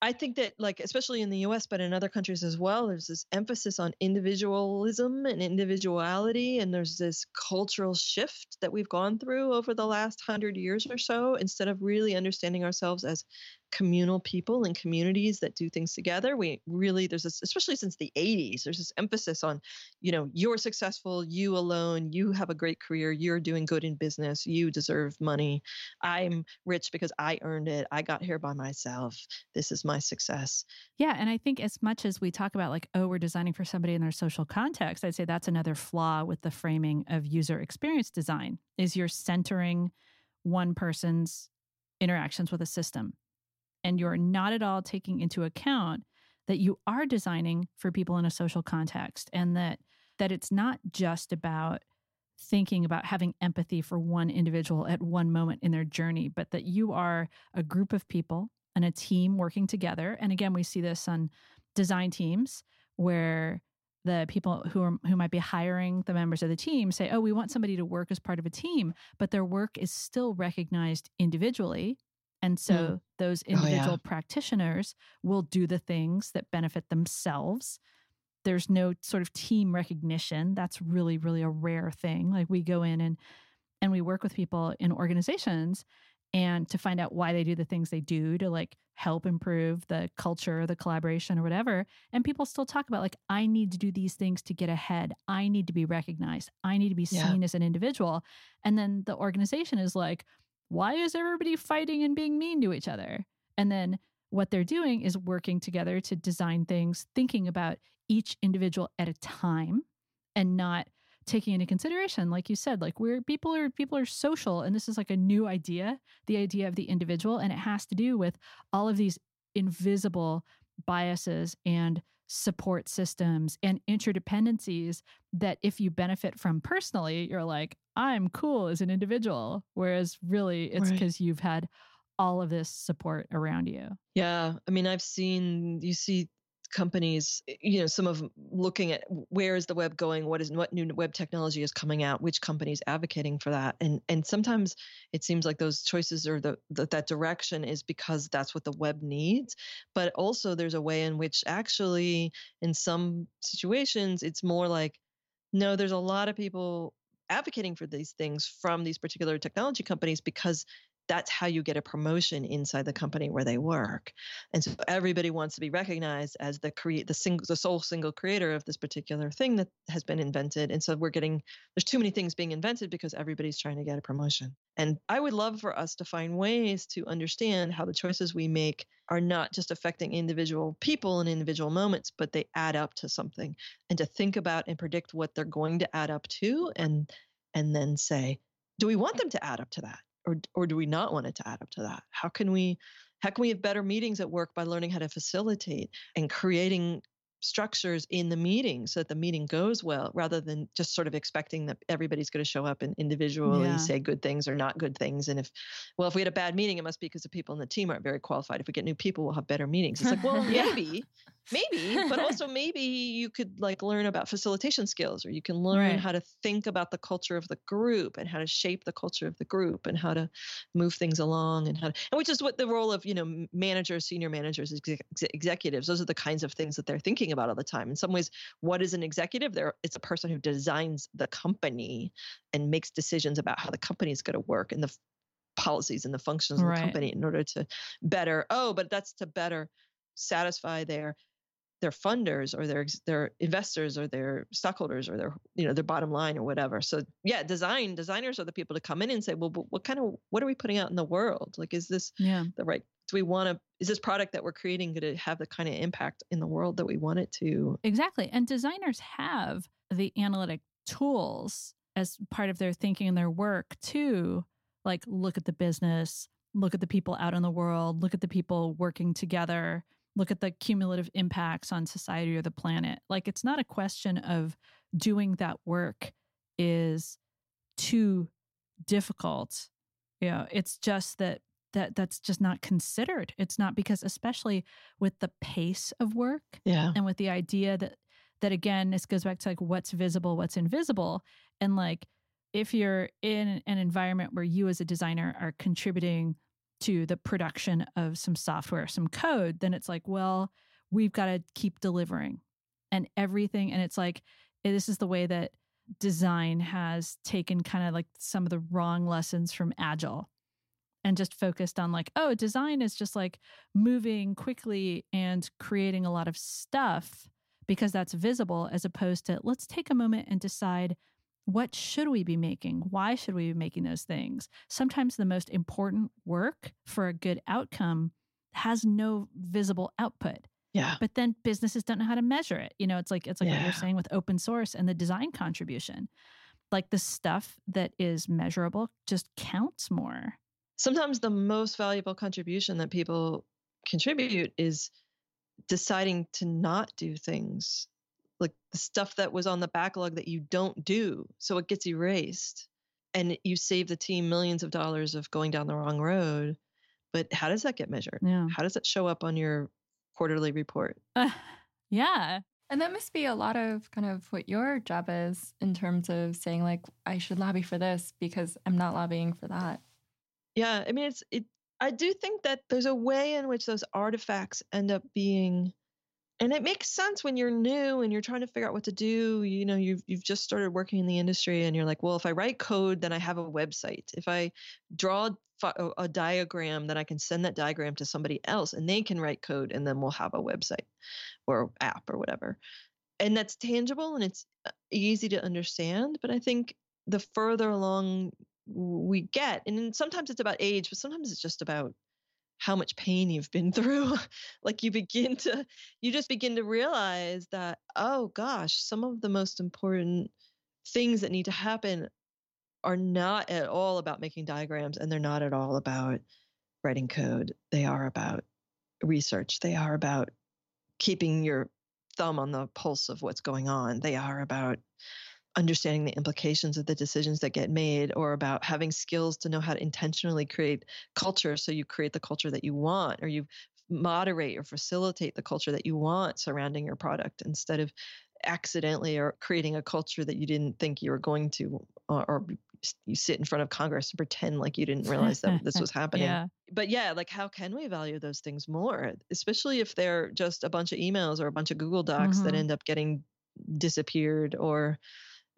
I think that, like, especially in the US, but in other countries as well, there's this emphasis on individualism and individuality. And there's this cultural shift that we've gone through over the last hundred years or so, instead of really understanding ourselves as communal people and communities that do things together. We really, there's this, especially since the 80s, there's this emphasis on, you know, you're successful, you alone, you have a great career, you're doing good in business, you deserve money. I'm rich because I earned it. I got here by myself. This is my success. Yeah. And I think as much as we talk about, like, oh, we're designing for somebody in their social context, I'd say that's another flaw with the framing of user experience design is you're centering one person's interactions with a system and you're not at all taking into account that you are designing for people in a social context and that that it's not just about thinking about having empathy for one individual at one moment in their journey but that you are a group of people and a team working together. And again we see this on design teams where the people who are who might be hiring the members of the team say oh we want somebody to work as part of a team but their work is still recognized individually and so mm. those individual oh, yeah. practitioners will do the things that benefit themselves. There's no sort of team recognition. That's really, really a rare thing. Like we go in and and we work with people in organizations and to find out why they do the things they do to like help improve the culture, the collaboration or whatever. And people still talk about like, I need to do these things to get ahead. I need to be recognized. I need to be seen yeah. as an individual. And then the organization is like, why is everybody fighting and being mean to each other? And then what they're doing is working together to design things, thinking about each individual at a time and not taking into consideration like you said like we're people are people are social and this is like a new idea the idea of the individual and it has to do with all of these invisible biases and support systems and interdependencies that if you benefit from personally, you're like, I'm cool as an individual. Whereas really it's because right. you've had all of this support around you. Yeah. I mean, I've seen, you see companies eh, you know some of looking at where is the web going what is what new web technology is coming out which companies advocating for that and and sometimes it seems like those choices or the, the that direction is because that's what the web needs but also there's a way in which actually in some situations it's more like no there's a lot of people advocating for these things from these particular technology companies because that's how you get a promotion inside the company where they work. And so everybody wants to be recognized as the create the single the sole single creator of this particular thing that has been invented. And so we're getting there's too many things being invented because everybody's trying to get a promotion. And I would love for us to find ways to understand how the choices we make are not just affecting individual people in individual moments, but they add up to something. And to think about and predict what they're going to add up to and and then say, do we want them to add up to that? Or or do we not want it to add up to that? How can we how can we have better meetings at work by learning how to facilitate and creating structures in the meeting so that the meeting goes well rather than just sort of expecting that everybody's going to show up and individually yeah. say good things or not good things and if well if we had a bad meeting it must be because the people in the team aren't very qualified if we get new people we'll have better meetings it's like well maybe maybe but also maybe you could like learn about facilitation skills or you can learn right. how to think about the culture of the group and how to shape the culture of the group and how to move things along and how to, and which is what the role of you know managers senior managers exec, executives those are the kinds of things that they're thinking about all the time in some ways what is an executive there it's a person who designs the company and makes decisions about how the company is going to work and the policies and the functions right. of the company in order to better oh but that's to better satisfy their their funders or their their investors or their stockholders or their you know their bottom line or whatever so yeah design designers are the people to come in and say well what kind of what are we putting out in the world like is this yeah. the right do we want to is this product that we're creating going to have the kind of impact in the world that we want it to exactly and designers have the analytic tools as part of their thinking and their work to like look at the business look at the people out in the world look at the people working together look at the cumulative impacts on society or the planet. Like it's not a question of doing that work is too difficult. You know, it's just that that that's just not considered. It's not because especially with the pace of work yeah. and with the idea that that again this goes back to like what's visible, what's invisible and like if you're in an environment where you as a designer are contributing to the production of some software, some code, then it's like, well, we've got to keep delivering and everything. And it's like, eh, this is the way that design has taken kind of like some of the wrong lessons from Agile and just focused on like, oh, design is just like moving quickly and creating a lot of stuff because that's visible, as opposed to let's take a moment and decide what should we be making? Why should we be making those things? Sometimes the most important work for a good outcome has no visible output. Yeah. But then businesses don't know how to measure it. You know, it's like it's like what you're saying with open source and the design contribution. Like the stuff that is measurable just counts more. Sometimes the most valuable contribution that people contribute is deciding to not do things like the stuff that was on the backlog that you don't do. So it gets erased and you save the team millions of dollars of going down the wrong road. But how does that get measured? Yeah. How does that show up on your quarterly report? Uh, yeah. And that must be a lot of kind of what your job is in terms of saying like I should lobby for this because I'm not lobbying for that. Yeah, I mean it's it I do think that there's a way in which those artifacts end up being and it makes sense when you're new and you're trying to figure out what to do, you know, you've you've just started working in the industry and you're like, well, if I write code, then I have a website. If I draw a, a diagram, then I can send that diagram to somebody else and they can write code and then we'll have a website or app or whatever. And that's tangible and it's uh, easy to understand, but I think the further along we get and sometimes it's about age but sometimes it's just about how much pain you've been through. Like you begin to you just begin to realize that oh gosh some of the most important things that need to happen are not at all about making diagrams and they're not at all about writing code. They are about research. They are about keeping your thumb on the pulse of what's going on. They are about understanding the implications of the decisions that get made or about having skills to know how to intentionally create culture so you create the culture that you want or you moderate or facilitate the culture that you want surrounding your product instead of accidentally or creating a culture that you didn't think you were going to or, or you sit in front of congress and pretend like you didn't realize that this was happening Yeah. but yeah, like how can we value those things more, especially if they're just a bunch of emails or a bunch of Google Docs that Mhm. end up getting disappeared or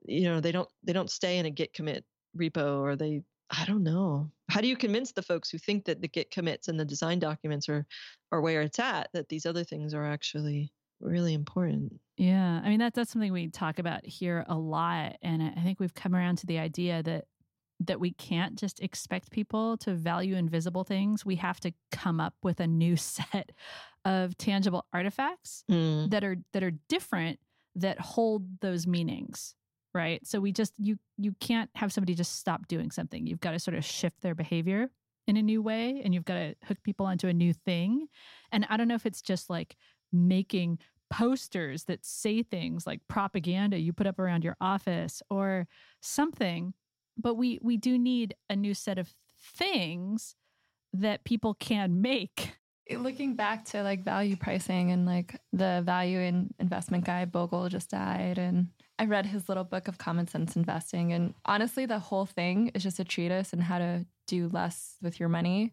you know, they don't they don't stay in a git commit repo or they I don't know. How do you convince the folks who think that the git commits and the design documents are are where it's at that these other things are actually really important? Yeah, I mean that's that's something we talk about here a lot, and I I think we've come around to the idea that that we can't just expect people to value invisible things. We have to come up with a new set of tangible artifacts Mm. that are that are different that hold those meanings, right? So we just you you can't have somebody just stop doing something. You've got to sort of shift their behavior in a new way, and you've got to hook people onto a new thing. And I don't know if it's just like making posters that say things like propaganda you put up around your office or something but we we do need a new set of things that people can make Looking back to like value pricing and like the value in investment guy Bogle just died and I read his little book of common sense investing and honestly the whole thing is just a treatise on how to do less with your money.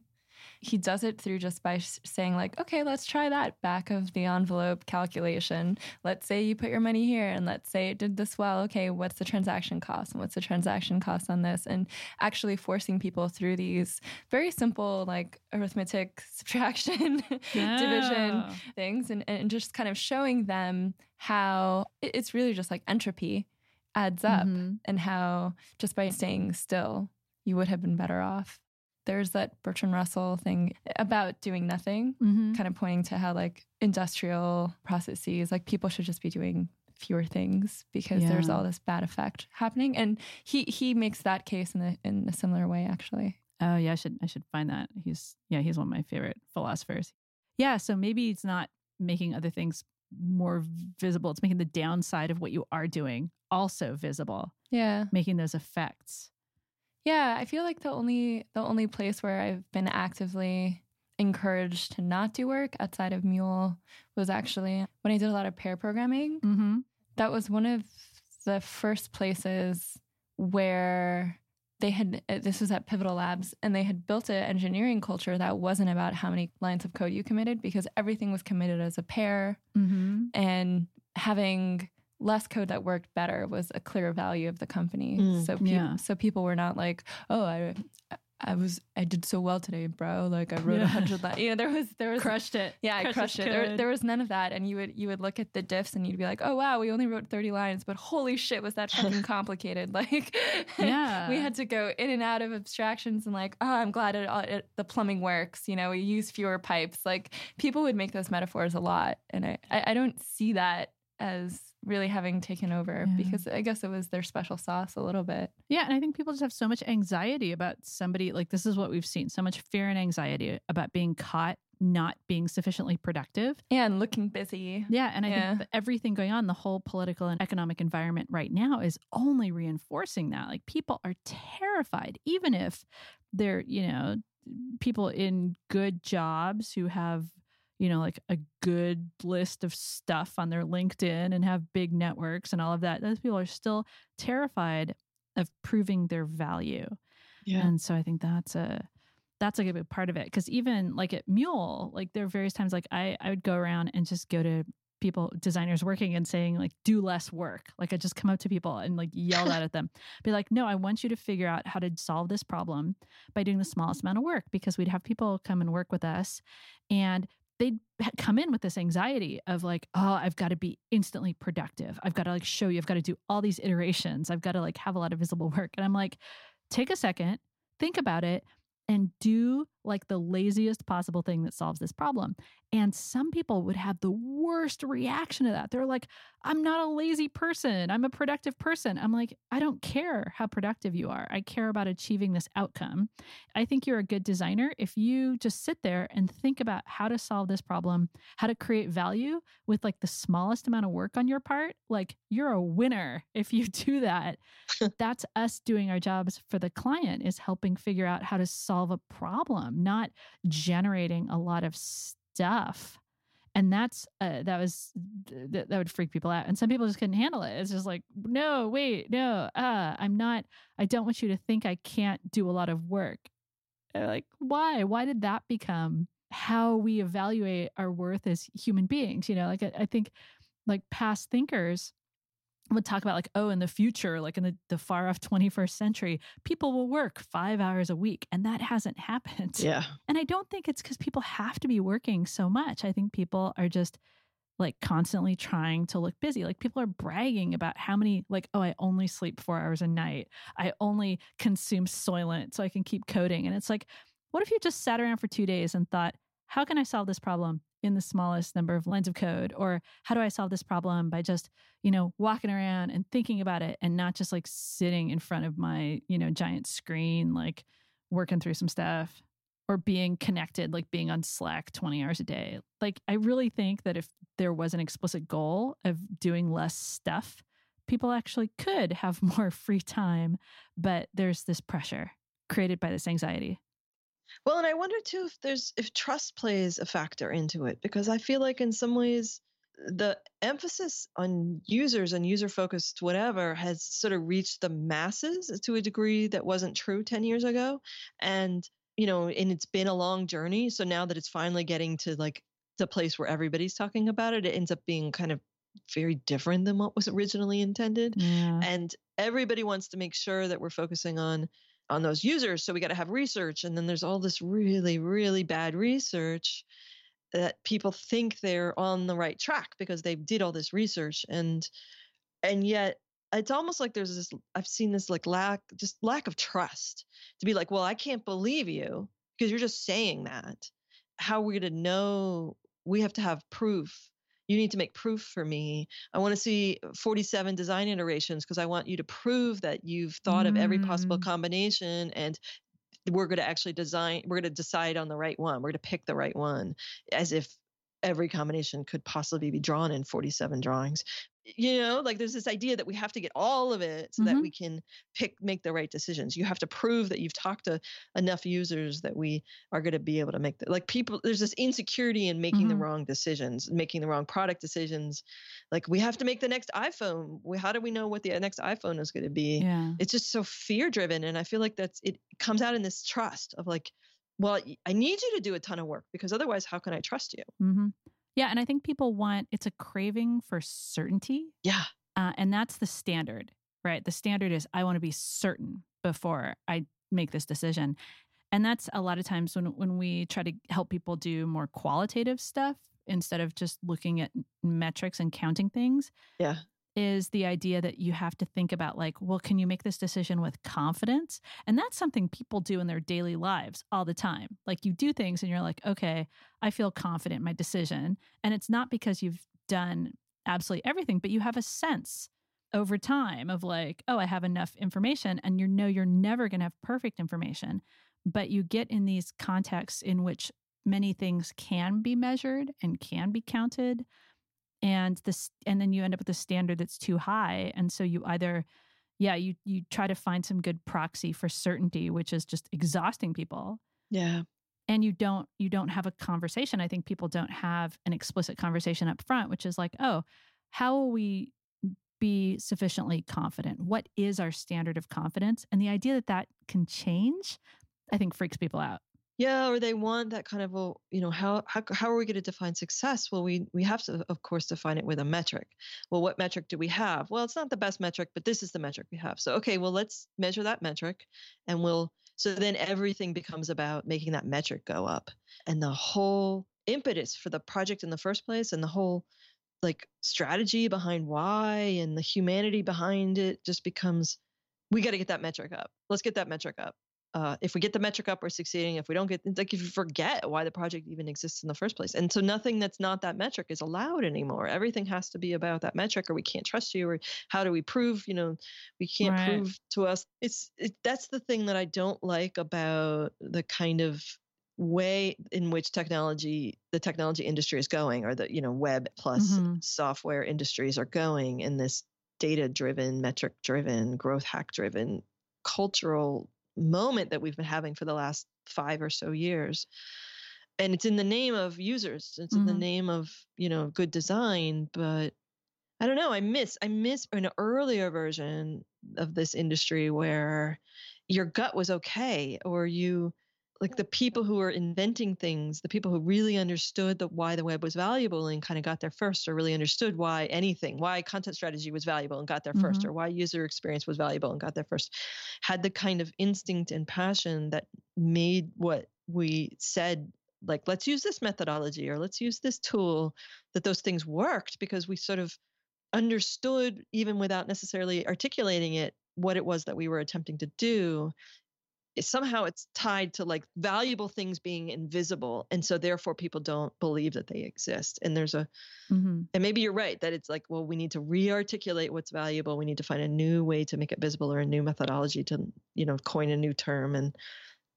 He does it through just by saying like, okay, let's try that back of the envelope calculation. Let's say you put your money here and let's say it did this well. Okay, what's the transaction cost and what's the transaction cost on this? And actually forcing people through these very simple like arithmetic subtraction division Oh. things and, and just kind of showing them how it's really just like entropy adds up Mhm. and how just by staying still you would have been better off there's that bertrand russell thing about doing nothing Mhm. kind of pointing to how like industrial processes like people should just be doing fewer things because there's all this bad effect happening and he he makes that case in a, in a similar way actually Oh yeah, I should I should find that. He's yeah, he's one of my favorite philosophers. Yeah, so maybe it's not making other things more visible. It's making the downside of what you are doing also visible, yeah making those effects. Yeah, I feel like the only the only place where I've been actively encouraged to not do work outside of Mule was actually when I did a lot of pair programming. Mm-hmm. That was one of the first places where they had uh, this was at Pivotal Labs and they had built an engineering culture that wasn't about how many lines of code you committed because everything was committed as a pair Mm-hmm. and having less code that worked better was a clear value of the company. Mm, so pe- yeah. so people were not like, "Oh, I I was I did so well today, bro. Like I wrote a Yeah. hundred lines." You know, there was there was Crushed it. yeah, I Crushed crushed it. There, there was none of that, and you would you would look at the diffs and you'd be like, "Oh wow, we only wrote thirty lines, but holy shit, was that fucking complicated!" Like, Yeah. we had to go in and out of abstractions and like, "Oh, I'm glad it, all- it the plumbing works." You know, we use fewer pipes. Like people would make those metaphors a lot, and I I, I don't see that as really having taken over Yeah. because I guess it was their special sauce a little bit. Yeah, and I think people just have so much anxiety about somebody like this is what we've seen. So much fear and anxiety about being caught not being sufficiently productive. And looking busy. Yeah, and I Yeah. think everything going on, the whole political and economic environment right now is only reinforcing that. Like people are terrified, even if they're, you know, people in good jobs who have, you know, like a good list of stuff on their LinkedIn and have big networks and all of that. Those people are still terrified of proving their value. Yeah. And so I think that's a that's like a big part of it. Because even like at Mule, like there are various times like I I would go around and just go to people designers working and saying like do less work. Like I just come up to people and like yell that at them. Be like, no, I want you to figure out how to solve this problem by doing the smallest amount of work because we'd have people come and work with us and they'd come in with this anxiety of like, oh, I've got to be instantly productive. I've got to like show you, I've got to do all these iterations. I've got to like have a lot of visible work. And I'm like, take a second, think about it, and do like the laziest possible thing that solves this problem. And some people would have the worst reaction to that. They're like, I'm not a lazy person. I'm a productive person. I'm like, I don't care how productive you are. I care about achieving this outcome. I think you're a good designer if you just sit there and think about how to solve this problem, how to create value with like the smallest amount of work on your part. Like, you're a winner if you do that. That's us doing our jobs for the client is helping figure out how to solve a problem, not generating a lot of stuff. And that's uh, that was th- that would freak people out, and some people just couldn't handle it. It's just like, no, wait, no, uh, I'm not. I don't want you to think I can't do a lot of work. Like, why? Why did that become how we evaluate our worth as human beings? You know, like I, I think, like past thinkers would talk about like oh in the future like in the, the far off 21st century people will work five hours a week and that hasn't happened. Yeah. and i don't think it's because people have to be working so much. I think people are just like constantly trying to look busy. Like people are bragging about how many like oh i only sleep four hours a night. I only consume soylent so i can keep coding. And it's like what if you just sat around for two days and thought how can i solve this problem in the smallest number of lines of code or how do i solve this problem by just you know walking around and thinking about it and not just like sitting in front of my you know giant screen like working through some stuff or being connected like being on slack 20 hours a day? Like i really think that if there was an explicit goal of doing less stuff people actually could have more free time but there's this pressure created by this anxiety Well, and I wonder too if there's if trust plays a factor into it because I feel like in some ways the emphasis on users and user focused whatever has sort of reached the masses to a degree that wasn't true 10 years ago and you know and it's been a long journey so now that it's finally getting to like the place where everybody's talking about it it ends up being kind of very different than what was originally intended yeah. and everybody wants to make sure that we're focusing on on those users so we got to have research and then there's all this really really bad research that people think they're on the right track because they did all this research and and yet it's almost like there's this i've seen this like lack just lack of trust to be like well i can't believe you because you're just saying that. How are we going to know? We have to have proof you need to make proof for me I want to see 47 design iterations because I want you to prove that you've thought of every possible Mm. combination and we're going to actually design, we're going to decide on the right one. We're going to pick the right one as if every combination could possibly be drawn in 47 drawings. You know like there's this idea that we have to get all of it so Mhm. that we can pick make the right decisions you have to prove that you've talked to enough users that we are going to be able to make the like people there's this insecurity in making the Mhm. wrong decisions making the wrong product decisions like we have to make the next iphone we, how do we know what the next iphone is going to be Yeah. it's just so fear driven and i feel like that's it comes out in this trust of like well i need you to do a ton of work because otherwise how can i trust you hmm Yeah. And I think people want, it's a craving for certainty. yeah Uh, and that's the standard, right? The standard is I want to be certain before I make this decision. And that's a lot of times when, when we try to help people do more qualitative stuff instead of just looking at metrics and counting things. Yeah. Is the idea that you have to think about, like, well, can you make this decision with confidence? And that's something people do in their daily lives all the time. Like, you do things and you're like, okay, I feel confident in my decision. And it's not because you've done absolutely everything, but you have a sense over time of like, oh, I have enough information. And you know you're never going to have perfect information. But you get in these contexts in which many things can be measured and can be counted. And this and then you end up with a standard that's too high. And so you either yeah, you you try to find some good proxy for certainty, which is just exhausting people yeah. and you don't you don't have a conversation. I think people don't have an explicit conversation up front which is like oh how will we be sufficiently confident? What is our standard of confidence? And the idea that that can change i think freaks people out Yeah, or they want that kind of a you know, how how how are we going to define success? Well, we we have to of course define it with a metric. Well, what metric do we have? Well, it's not the best metric, but this is the metric we have. So, okay, well, let's measure that metric and we'll so then everything becomes about making that metric go up. And the whole impetus for the project in the first place and the whole like strategy behind why and the humanity behind it just becomes we got to get that metric up. Let's get that metric up uh, if we get the metric up, we're succeeding. If we don't get, like, if you forget why the project even exists in the first place, and so nothing that's not that metric is allowed anymore. Everything has to be about that metric, or we can't trust you, or how do we prove? You know, we can't Right. prove to us. It's it, that's the thing that I don't like about the kind of way in which technology the technology industry is going or the you know web plus Mhm. software industries are going in this data driven metric driven growth hack driven cultural moment that we've been having for the last five or so years and it's in the name of users it's in the Mhm. name of you know good design but i don't know i miss i miss an earlier version of this industry where your gut was okay or you like the people who were inventing things the people who really understood the why the web was valuable and kind of got there first or really understood why anything why content strategy was valuable and got there 1st Mhm. or why user experience was valuable and got there first had the kind of instinct and passion that made what we said like let's use this methodology or let's use this tool that those things worked because we sort of understood even without necessarily articulating it what it was that we were attempting to do somehow it's tied to like valuable things being invisible and so therefore people don't believe that they exist and there's a hmm and maybe you're right that it's like well we need to re-articulate what's valuable we need to find a new way to make it visible or a new methodology to you know coin a new term and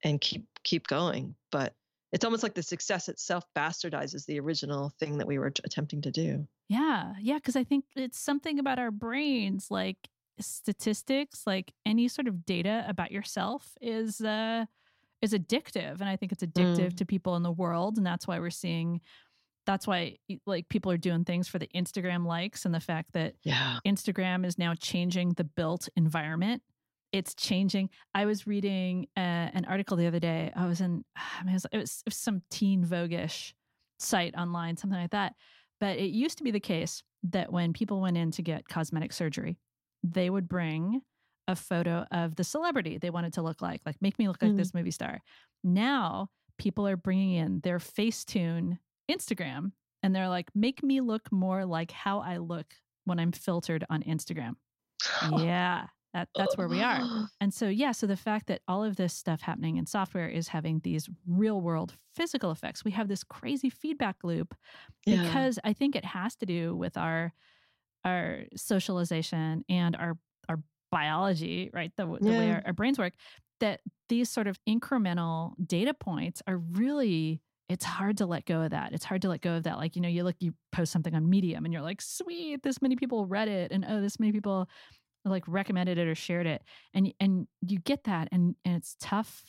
and keep keep going but it's almost like the success itself bastardizes the original thing that we were t- attempting to do. Yeah, yeah, because I think it's something about our brains, like statistics, like any sort of data about yourself is uh is addictive, and I think it's addictive Mm. to people in the world, and that's why we're seeing. That's why like people are doing things for the Instagram likes and the fact that yeah Instagram is now changing the built environment. It's changing. I was reading uh, an article the other day. I was in, I mean, it, was, it, was, it was some teen voguish site online, something like that. But it used to be the case that when people went in to get cosmetic surgery, they would bring a photo of the celebrity they wanted to look like, like make me look like Mhm. this movie star. Now people are bringing in their Facetune Instagram and they're like, make me look more like how I look when I'm filtered on Instagram. yeah, that, that's where we are. And so, yeah, so the fact that all of this stuff happening in software is having these real world physical effects, we have this crazy feedback loop Yeah. because I think it has to do with our our socialization and our our biology, right? The, the way our, our brains work. That these sort of incremental data points are really it's hard to let go of that. It's hard to let go of that. Like, you know, you look, you post something on Medium and you're like, sweet, this many people read it. And oh, this many people like recommended it or shared it. And and you get that and, and it's tough.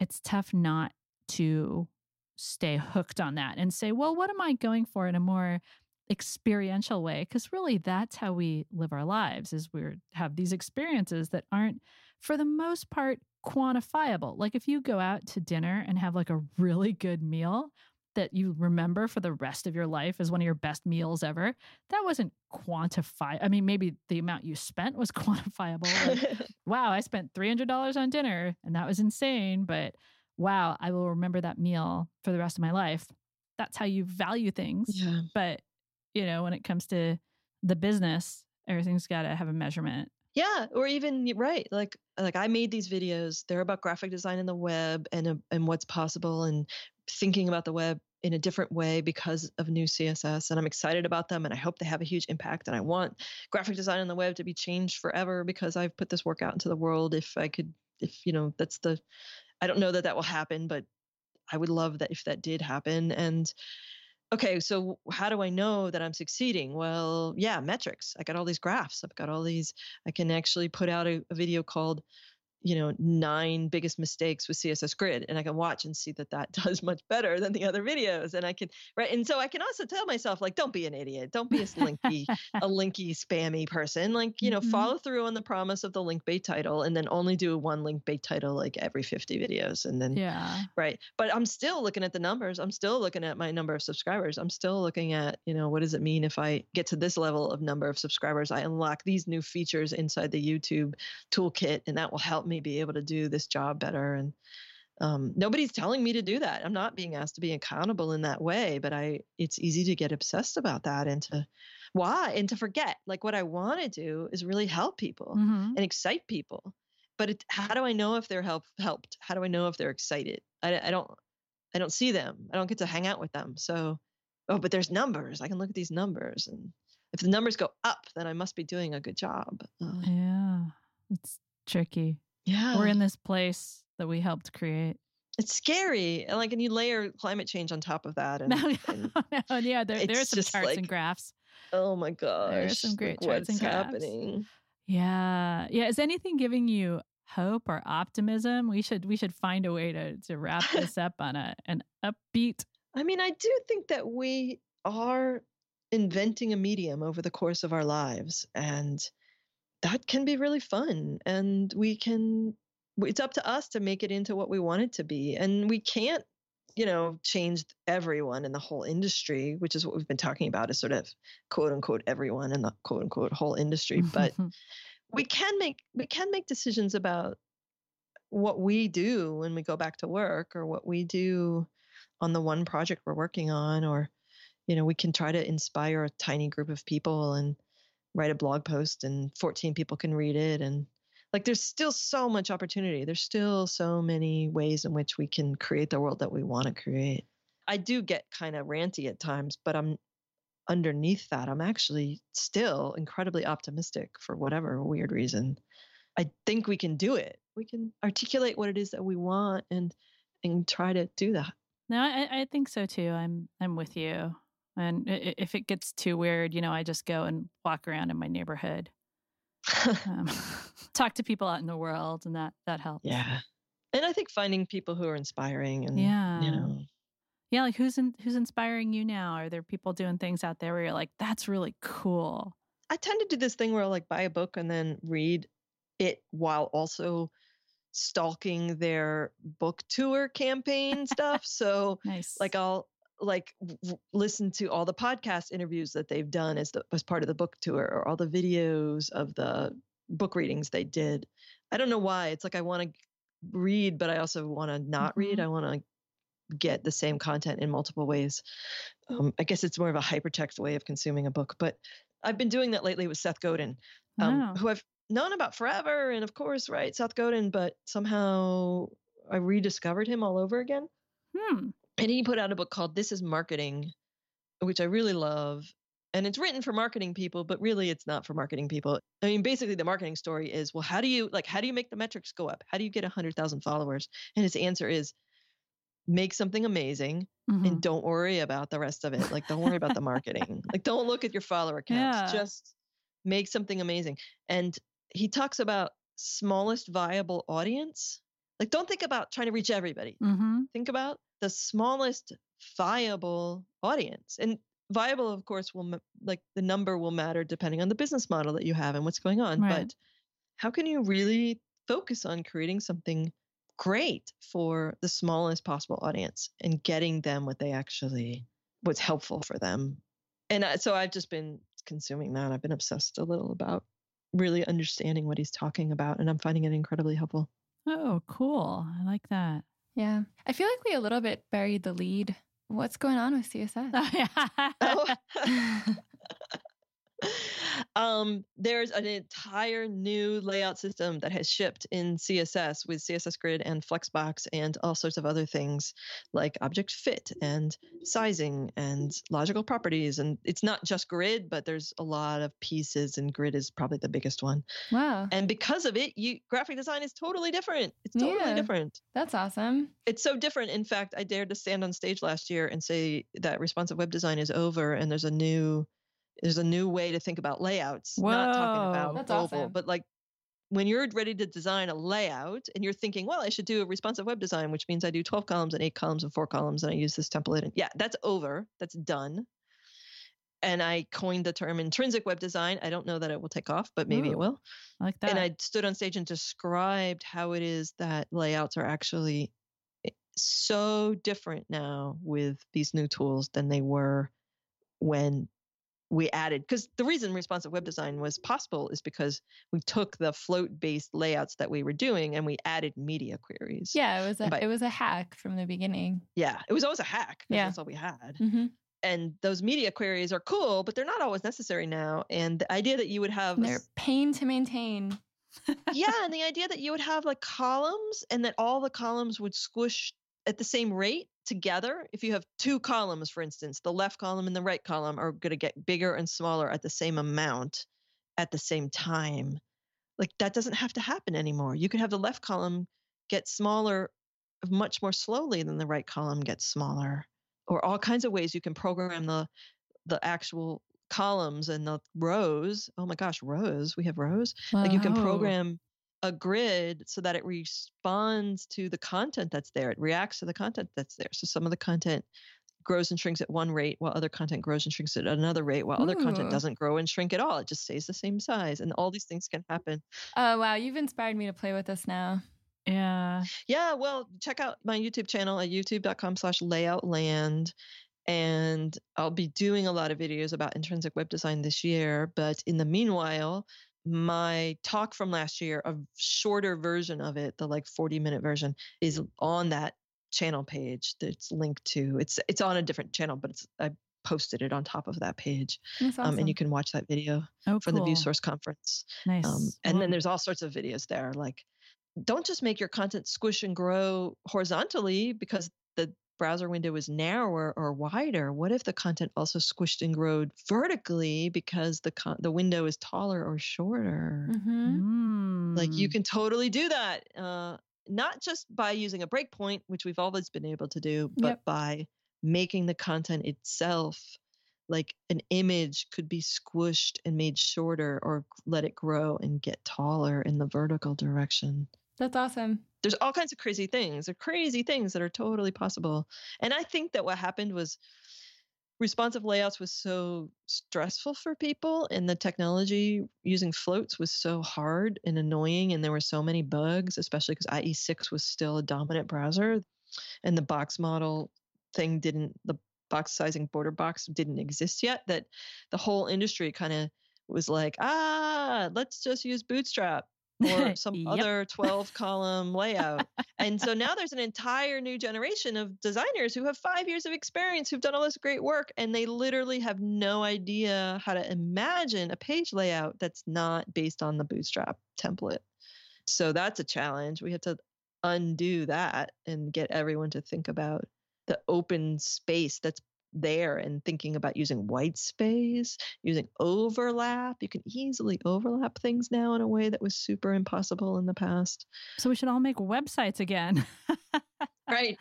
It's tough not to stay hooked on that and say, well, what am I going for in a more experiential way? Because really that's how we live our lives is we have these experiences that aren't for the most part quantifiable. Like if you go out to dinner and have like a really good meal that you remember for the rest of your life as one of your best meals ever, that wasn't quantified. I mean, maybe the amount you spent was quantifiable. Like, wow, I spent $300 on dinner and that was insane, but wow, I will remember that meal for the rest of my life. That's how you value things. Yeah. But, you know, when it comes to the business, everything's got to have a measurement. Yeah, or even right, like like I made these videos. They're about graphic design in the web and uh, and what's possible and thinking about the web in a different way because of new CSS and I'm excited about them and I hope they have a huge impact and I want graphic design on the web to be changed forever because I've put this work out into the world if I could if you know that's the I don't know that that will happen but I would love that if that did happen and okay, so how do I know that I'm succeeding? Well, yeah, metrics. I got all these graphs. I've got all these. I can actually put out a, a video called you know nine biggest mistakes with css grid and i can watch and see that that does much better than the other videos and i can right and so i can also tell myself like don't be an idiot. Don't be a linky a linky spammy person. Like you know mm-hmm. follow through on the promise of the link bait title and then only do one link bait title like every 50 videos and then yeah. right but i'm still looking at the numbers. I'm still looking at my number of subscribers. I'm still looking at you know what does it mean if i get to this level of number of subscribers? I unlock these new features inside the youtube toolkit and that will help me me be able to do this job better and um, nobody's telling me to do that. I'm not being asked to be accountable in that way but i it's easy to get obsessed about that and to why and to forget. Like what i want to do is really help people mm-hmm. and excite people but it, how do i know if they're help, helped? How do i know if they're excited? I, I don't i don't see them. I don't get to hang out with them. So oh but there's numbers. I can look at these numbers and if the numbers go up then i must be doing a good job. Uh, yeah. It's tricky yeah. We're in this place that we helped create. It's scary. And like, and you layer climate change on top of that. And, no, and no, yeah, there, there are some charts like, and graphs. Oh my gosh. There are some great like, charts and graphs. happening? Yeah. Yeah. Is anything giving you hope or optimism? We should we should find a way to to wrap this up on a an upbeat. I mean, I do think that we are inventing a medium over the course of our lives. And that can be really fun and we can it's up to us to make it into what we want it to be and we can't you know change everyone in the whole industry which is what we've been talking about is sort of quote unquote everyone in the quote unquote whole industry but we can make we can make decisions about what we do when we go back to work or what we do on the one project we're working on or you know we can try to inspire a tiny group of people and write a blog post and 14 people can read it and like there's still so much opportunity. There's still so many ways in which we can create the world that we want to create. I do get kind of ranty at times but i'm underneath that i'm actually still incredibly optimistic for whatever weird reason. I think we can do it. We can articulate what it is that we want and and try to do that. No i, I think so too. I'm i'm with you and if it gets too weird, you know, I just go and walk around in my neighborhood, um, talk to people out in the world, and that that helps. Yeah, and I think finding people who are inspiring and yeah, you know, yeah, like who's in, who's inspiring you now? Are there people doing things out there where you're like, that's really cool? I tend to do this thing where I'll like buy a book and then read it while also stalking their book tour campaign stuff. So nice. like I'll like w- listen to all the podcast interviews that they've done as the as part of the book tour or all the videos of the book readings they did. I don't know why. It's like I want to read, but I also want to not mm-hmm. read. I want to get the same content in multiple ways. Um, I guess it's more of a hypertext way of consuming a book, but I've been doing that lately with Seth Godin, um, wow. who I've known about forever, and of course, right, Seth Godin, but somehow I rediscovered him all over again. Hmm and he put out a book called This is Marketing, which I really love. And it's written for marketing people, but really it's not for marketing people. I mean, basically the marketing story is, well, how do you like how do you make the metrics go up? How do you get 100,000 followers? And his answer is make something amazing Mhm. and don't worry about the rest of it. Like, don't worry about the marketing. Like, don't look at your follower counts. Yeah. Just make something amazing. And he talks about smallest viable audience. Like, don't think about trying to reach everybody. Mhm. Think about the smallest viable audience. And viable, of course, will like the number will matter depending on the business model that you have and what's going on. Right. But how can you really focus on creating something great for the smallest possible audience and getting them what they actually what's helpful for them and so i've just been consuming that i've been obsessed a little about really understanding what he's talking about and i'm finding it incredibly helpful Oh, cool. I like that. Yeah. I feel like we a little bit buried the lead. What's going on with CSS? Oh. um, there's an entire new layout system that has shipped in CSS with CSS Grid and Flexbox and all sorts of other things like object fit and sizing and logical properties. And it's not just Grid, but there's a lot of pieces, and Grid is probably the biggest one. Wow. And because of it, you graphic design is totally different. It's totally Yeah. different That's awesome. it's so different. In fact, I dared to stand on stage last year and say that responsive web design is over and there's a new there's a new way to think about layouts. Not talking about That's mobile, awesome. but like when you're ready to design a layout and you're thinking, well, I should do a responsive web design, which means I do 12 columns and eight columns and four columns and I use this template. And yeah, that's over. That's done. And I coined the term intrinsic web design. I don't know that it will take off, but maybe Ooh. it will I like that. and I stood on stage and described how it is that layouts are actually eh, so different now with these new tools than they were when we added because the reason responsive web design was possible is because we took the float based layouts that we were doing and we added media queries Yeah, it was a But- it was a hack from the beginning. yeah it was always a hack. Yeah. that's all we had hmm and those media queries are cool but they're not always necessary now and the idea that you would have a They're pain to maintain. yeah, and the idea that you would have like columns and that all the columns would squish at the same rate together. If you have two columns, for instance, the left column and the right column are going to get bigger and smaller at the same amount at the same time. Like that doesn't have to happen anymore. You could have the left column get smaller uh, much more slowly than the right column gets smaller. Or all kinds of ways you can program the the actual columns and the rows. Oh my gosh, rows. We have rows like you can program a grid so that it responds to the content that's there it reacts to the content that's there so some of the content grows and shrinks at one rate while other content grows and shrinks at another rate while other content hmm. doesn't grow and shrink at all it just stays the same size and all these things can happen Oh wow, you've inspired me to play with this now. yeah. yeah well check out my youtube channel at youtube.com slash layoutland and i'll be doing a lot of videos about intrinsic web design this year but in the meanwhile my talk from last year a shorter version of it the like 40 minute version is on that channel page that's linked to it's it's on a different channel but it's i posted it on top of that page awesome. um, and you can watch that video Oh, for the cool. view source conference Nice. um, and then there's all sorts of videos there. Like, don't just make your content squish and grow horizontally because the browser window is narrower or wider. What if the content also squished and growed vertically because the con- the window is taller or shorter? hmm Like, you mm, can totally do that. Uh, not just by using a breakpoint, which we've always been able to do, but Yep. by making the content itself like an image could be squished and made shorter or let it grow and get taller in the vertical direction. That's awesome. There's all kinds of crazy things. Are crazy things that are totally possible. And I think that what happened was responsive layouts was so stressful for people and the technology using floats was so hard and annoying and there were so many bugs especially because ie6 was still a dominant browser and the box model thing didn't the box sizing border box didn't exist yet that the whole industry kind of was like ah let's just use bootstrap or some Yep. other 12 column layout. And so now there's an entire new generation of designers who have five years of experience who've done all this great work and they literally have no idea how to imagine a page layout that's not based on the bootstrap template. So that's a challenge. We have to undo that and get everyone to think about the open space that's there and thinking about using white space, using overlap. You can easily overlap things now in a way that was super impossible in the past. So we should all make websites again. Right.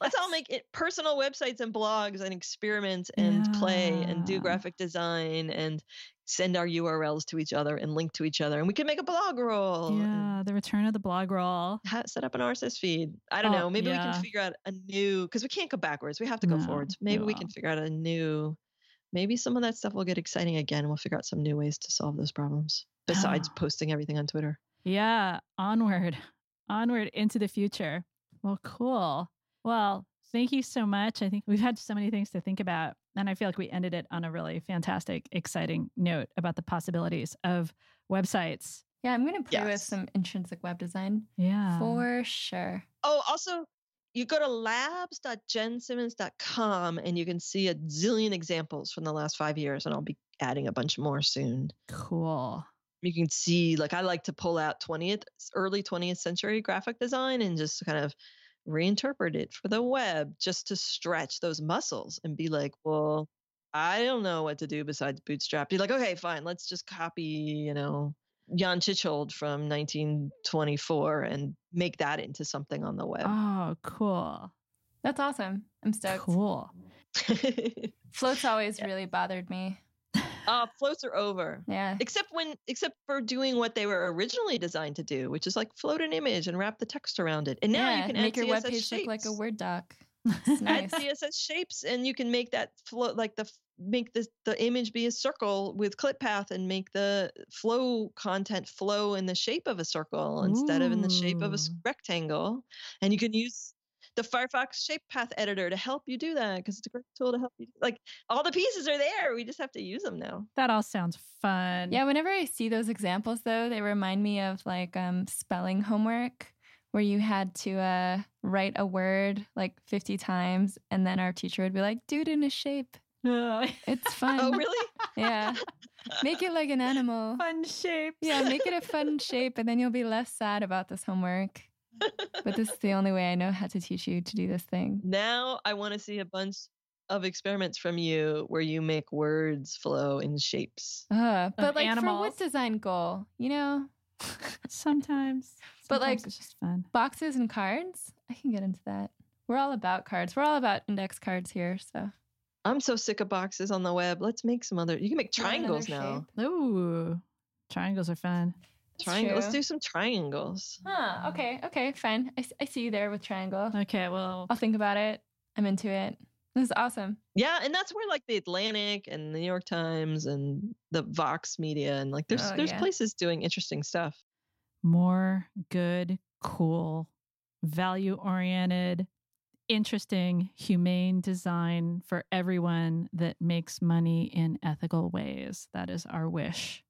Let's all make it personal websites and blogs and experiment and play and do graphic design and send our URLs to each other and link to each other. And we can make a blog roll. Yeah, the return of the blog roll. ha- set up an RSS feed. I don't Oh, know. Maybe we can figure out a new because we can't go backwards. We have to go No, forwards. Maybe we can figure out a new. Maybe some of that stuff will get exciting again. We'll figure out some new ways to solve those problems besides Oh. posting everything on Twitter. Yeah, onward, onward into the future. Well, cool. Well, thank you so much. I think we've had so many things to think about. And I feel like we ended it on a really fantastic, exciting note about the possibilities of websites. Yeah, I'm going to play with some intrinsic web design Yeah. for sure. Oh, also, you go to labs.jensimmons.com and you can see a zillion examples from the last five years, and I'll be adding a bunch more soon. cool. You can see, like, I like to pull out 20th, early 20th century graphic design and just kind of reinterpret it for the web just to stretch those muscles and be like, well, I don't know what to do besides Bootstrap. Be like, okay, fine, let's just copy, you know, Jan Tschichold from 1924 and make that into something on the web. Oh, cool. That's awesome. I'm stoked. Cool. Floats always Yeah. really bothered me. Uh, floats are over. Yeah. Except when, except for doing what they were originally designed to do, which is like float an image and wrap the text around it. And now yeah, you can make your CSS webpage shapes. look like a Word doc. It's Add. CSS shapes, and you can make that float like the make the the image be a circle with clip path, and make the flow content flow in the shape of a circle instead of in the shape of a rectangle. And you can use the Firefox Shape Path Editor to help you do that because it's a great tool to help you. Like all the pieces are there, we just have to use them now. That all sounds fun. Yeah, whenever I see those examples, though, they remind me of like um, spelling homework where you had to uh, write a word like 50 times, and then our teacher would be like, do it in a shape. It's fun. Oh, really? Yeah. Make it like an animal. fun shapes. Yeah, make it a fun shape, and then you'll be less sad about this homework. But this is the only way I know how to teach you to do this thing. Now I want to see a bunch of experiments from you where you make words flow in shapes. Uh, but like for animals. what design goal? You know, Sometimes. But, like, it's just fun. boxes and cards. I can get into that. We're all about cards. We're all about index cards here. So I'm so sick of boxes on the web. Let's make some other. You can make triangles now. Ooh, triangles are fun. That's Triangle. Let's do some triangles. Huh. Okay. Okay. Fine. I, I see you there with triangle. Okay, well, I'll think about it. I'm into it. This is awesome. Yeah, and that's where like the Atlantic and the New York Times and the Vox Media and like there's Oh, there's yeah. places doing interesting stuff. more good, cool, value oriented, interesting, humane design for everyone that makes money in ethical ways. That is our wish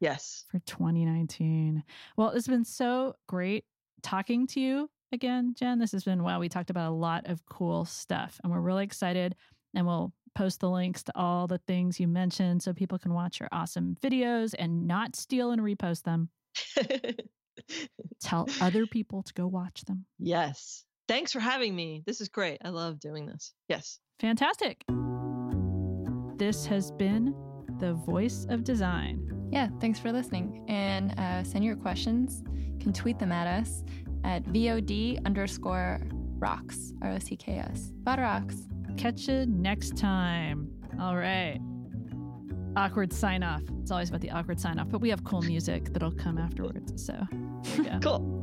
Yes. for 2019. Well, it's been so great talking to you again, Jen. This has been wow. We talked about a lot of cool stuff, and we're really excited. And we'll post the links to all the things you mentioned so people can watch your awesome videos and not steal and repost them. Tell other people to go watch them. yes. Thanks for having me. This is great. I love doing this. Yes. Fantastic. This has been the voice of design. Yeah. Thanks for listening. And uh, send your questions. You can tweet them at us at VOD underscore rocks. R O C K S. Bot rocks. Catch you next time. All right. Awkward sign off. It's always about the awkward sign off, but we have cool music that'll come afterwards. So there we go. Cool.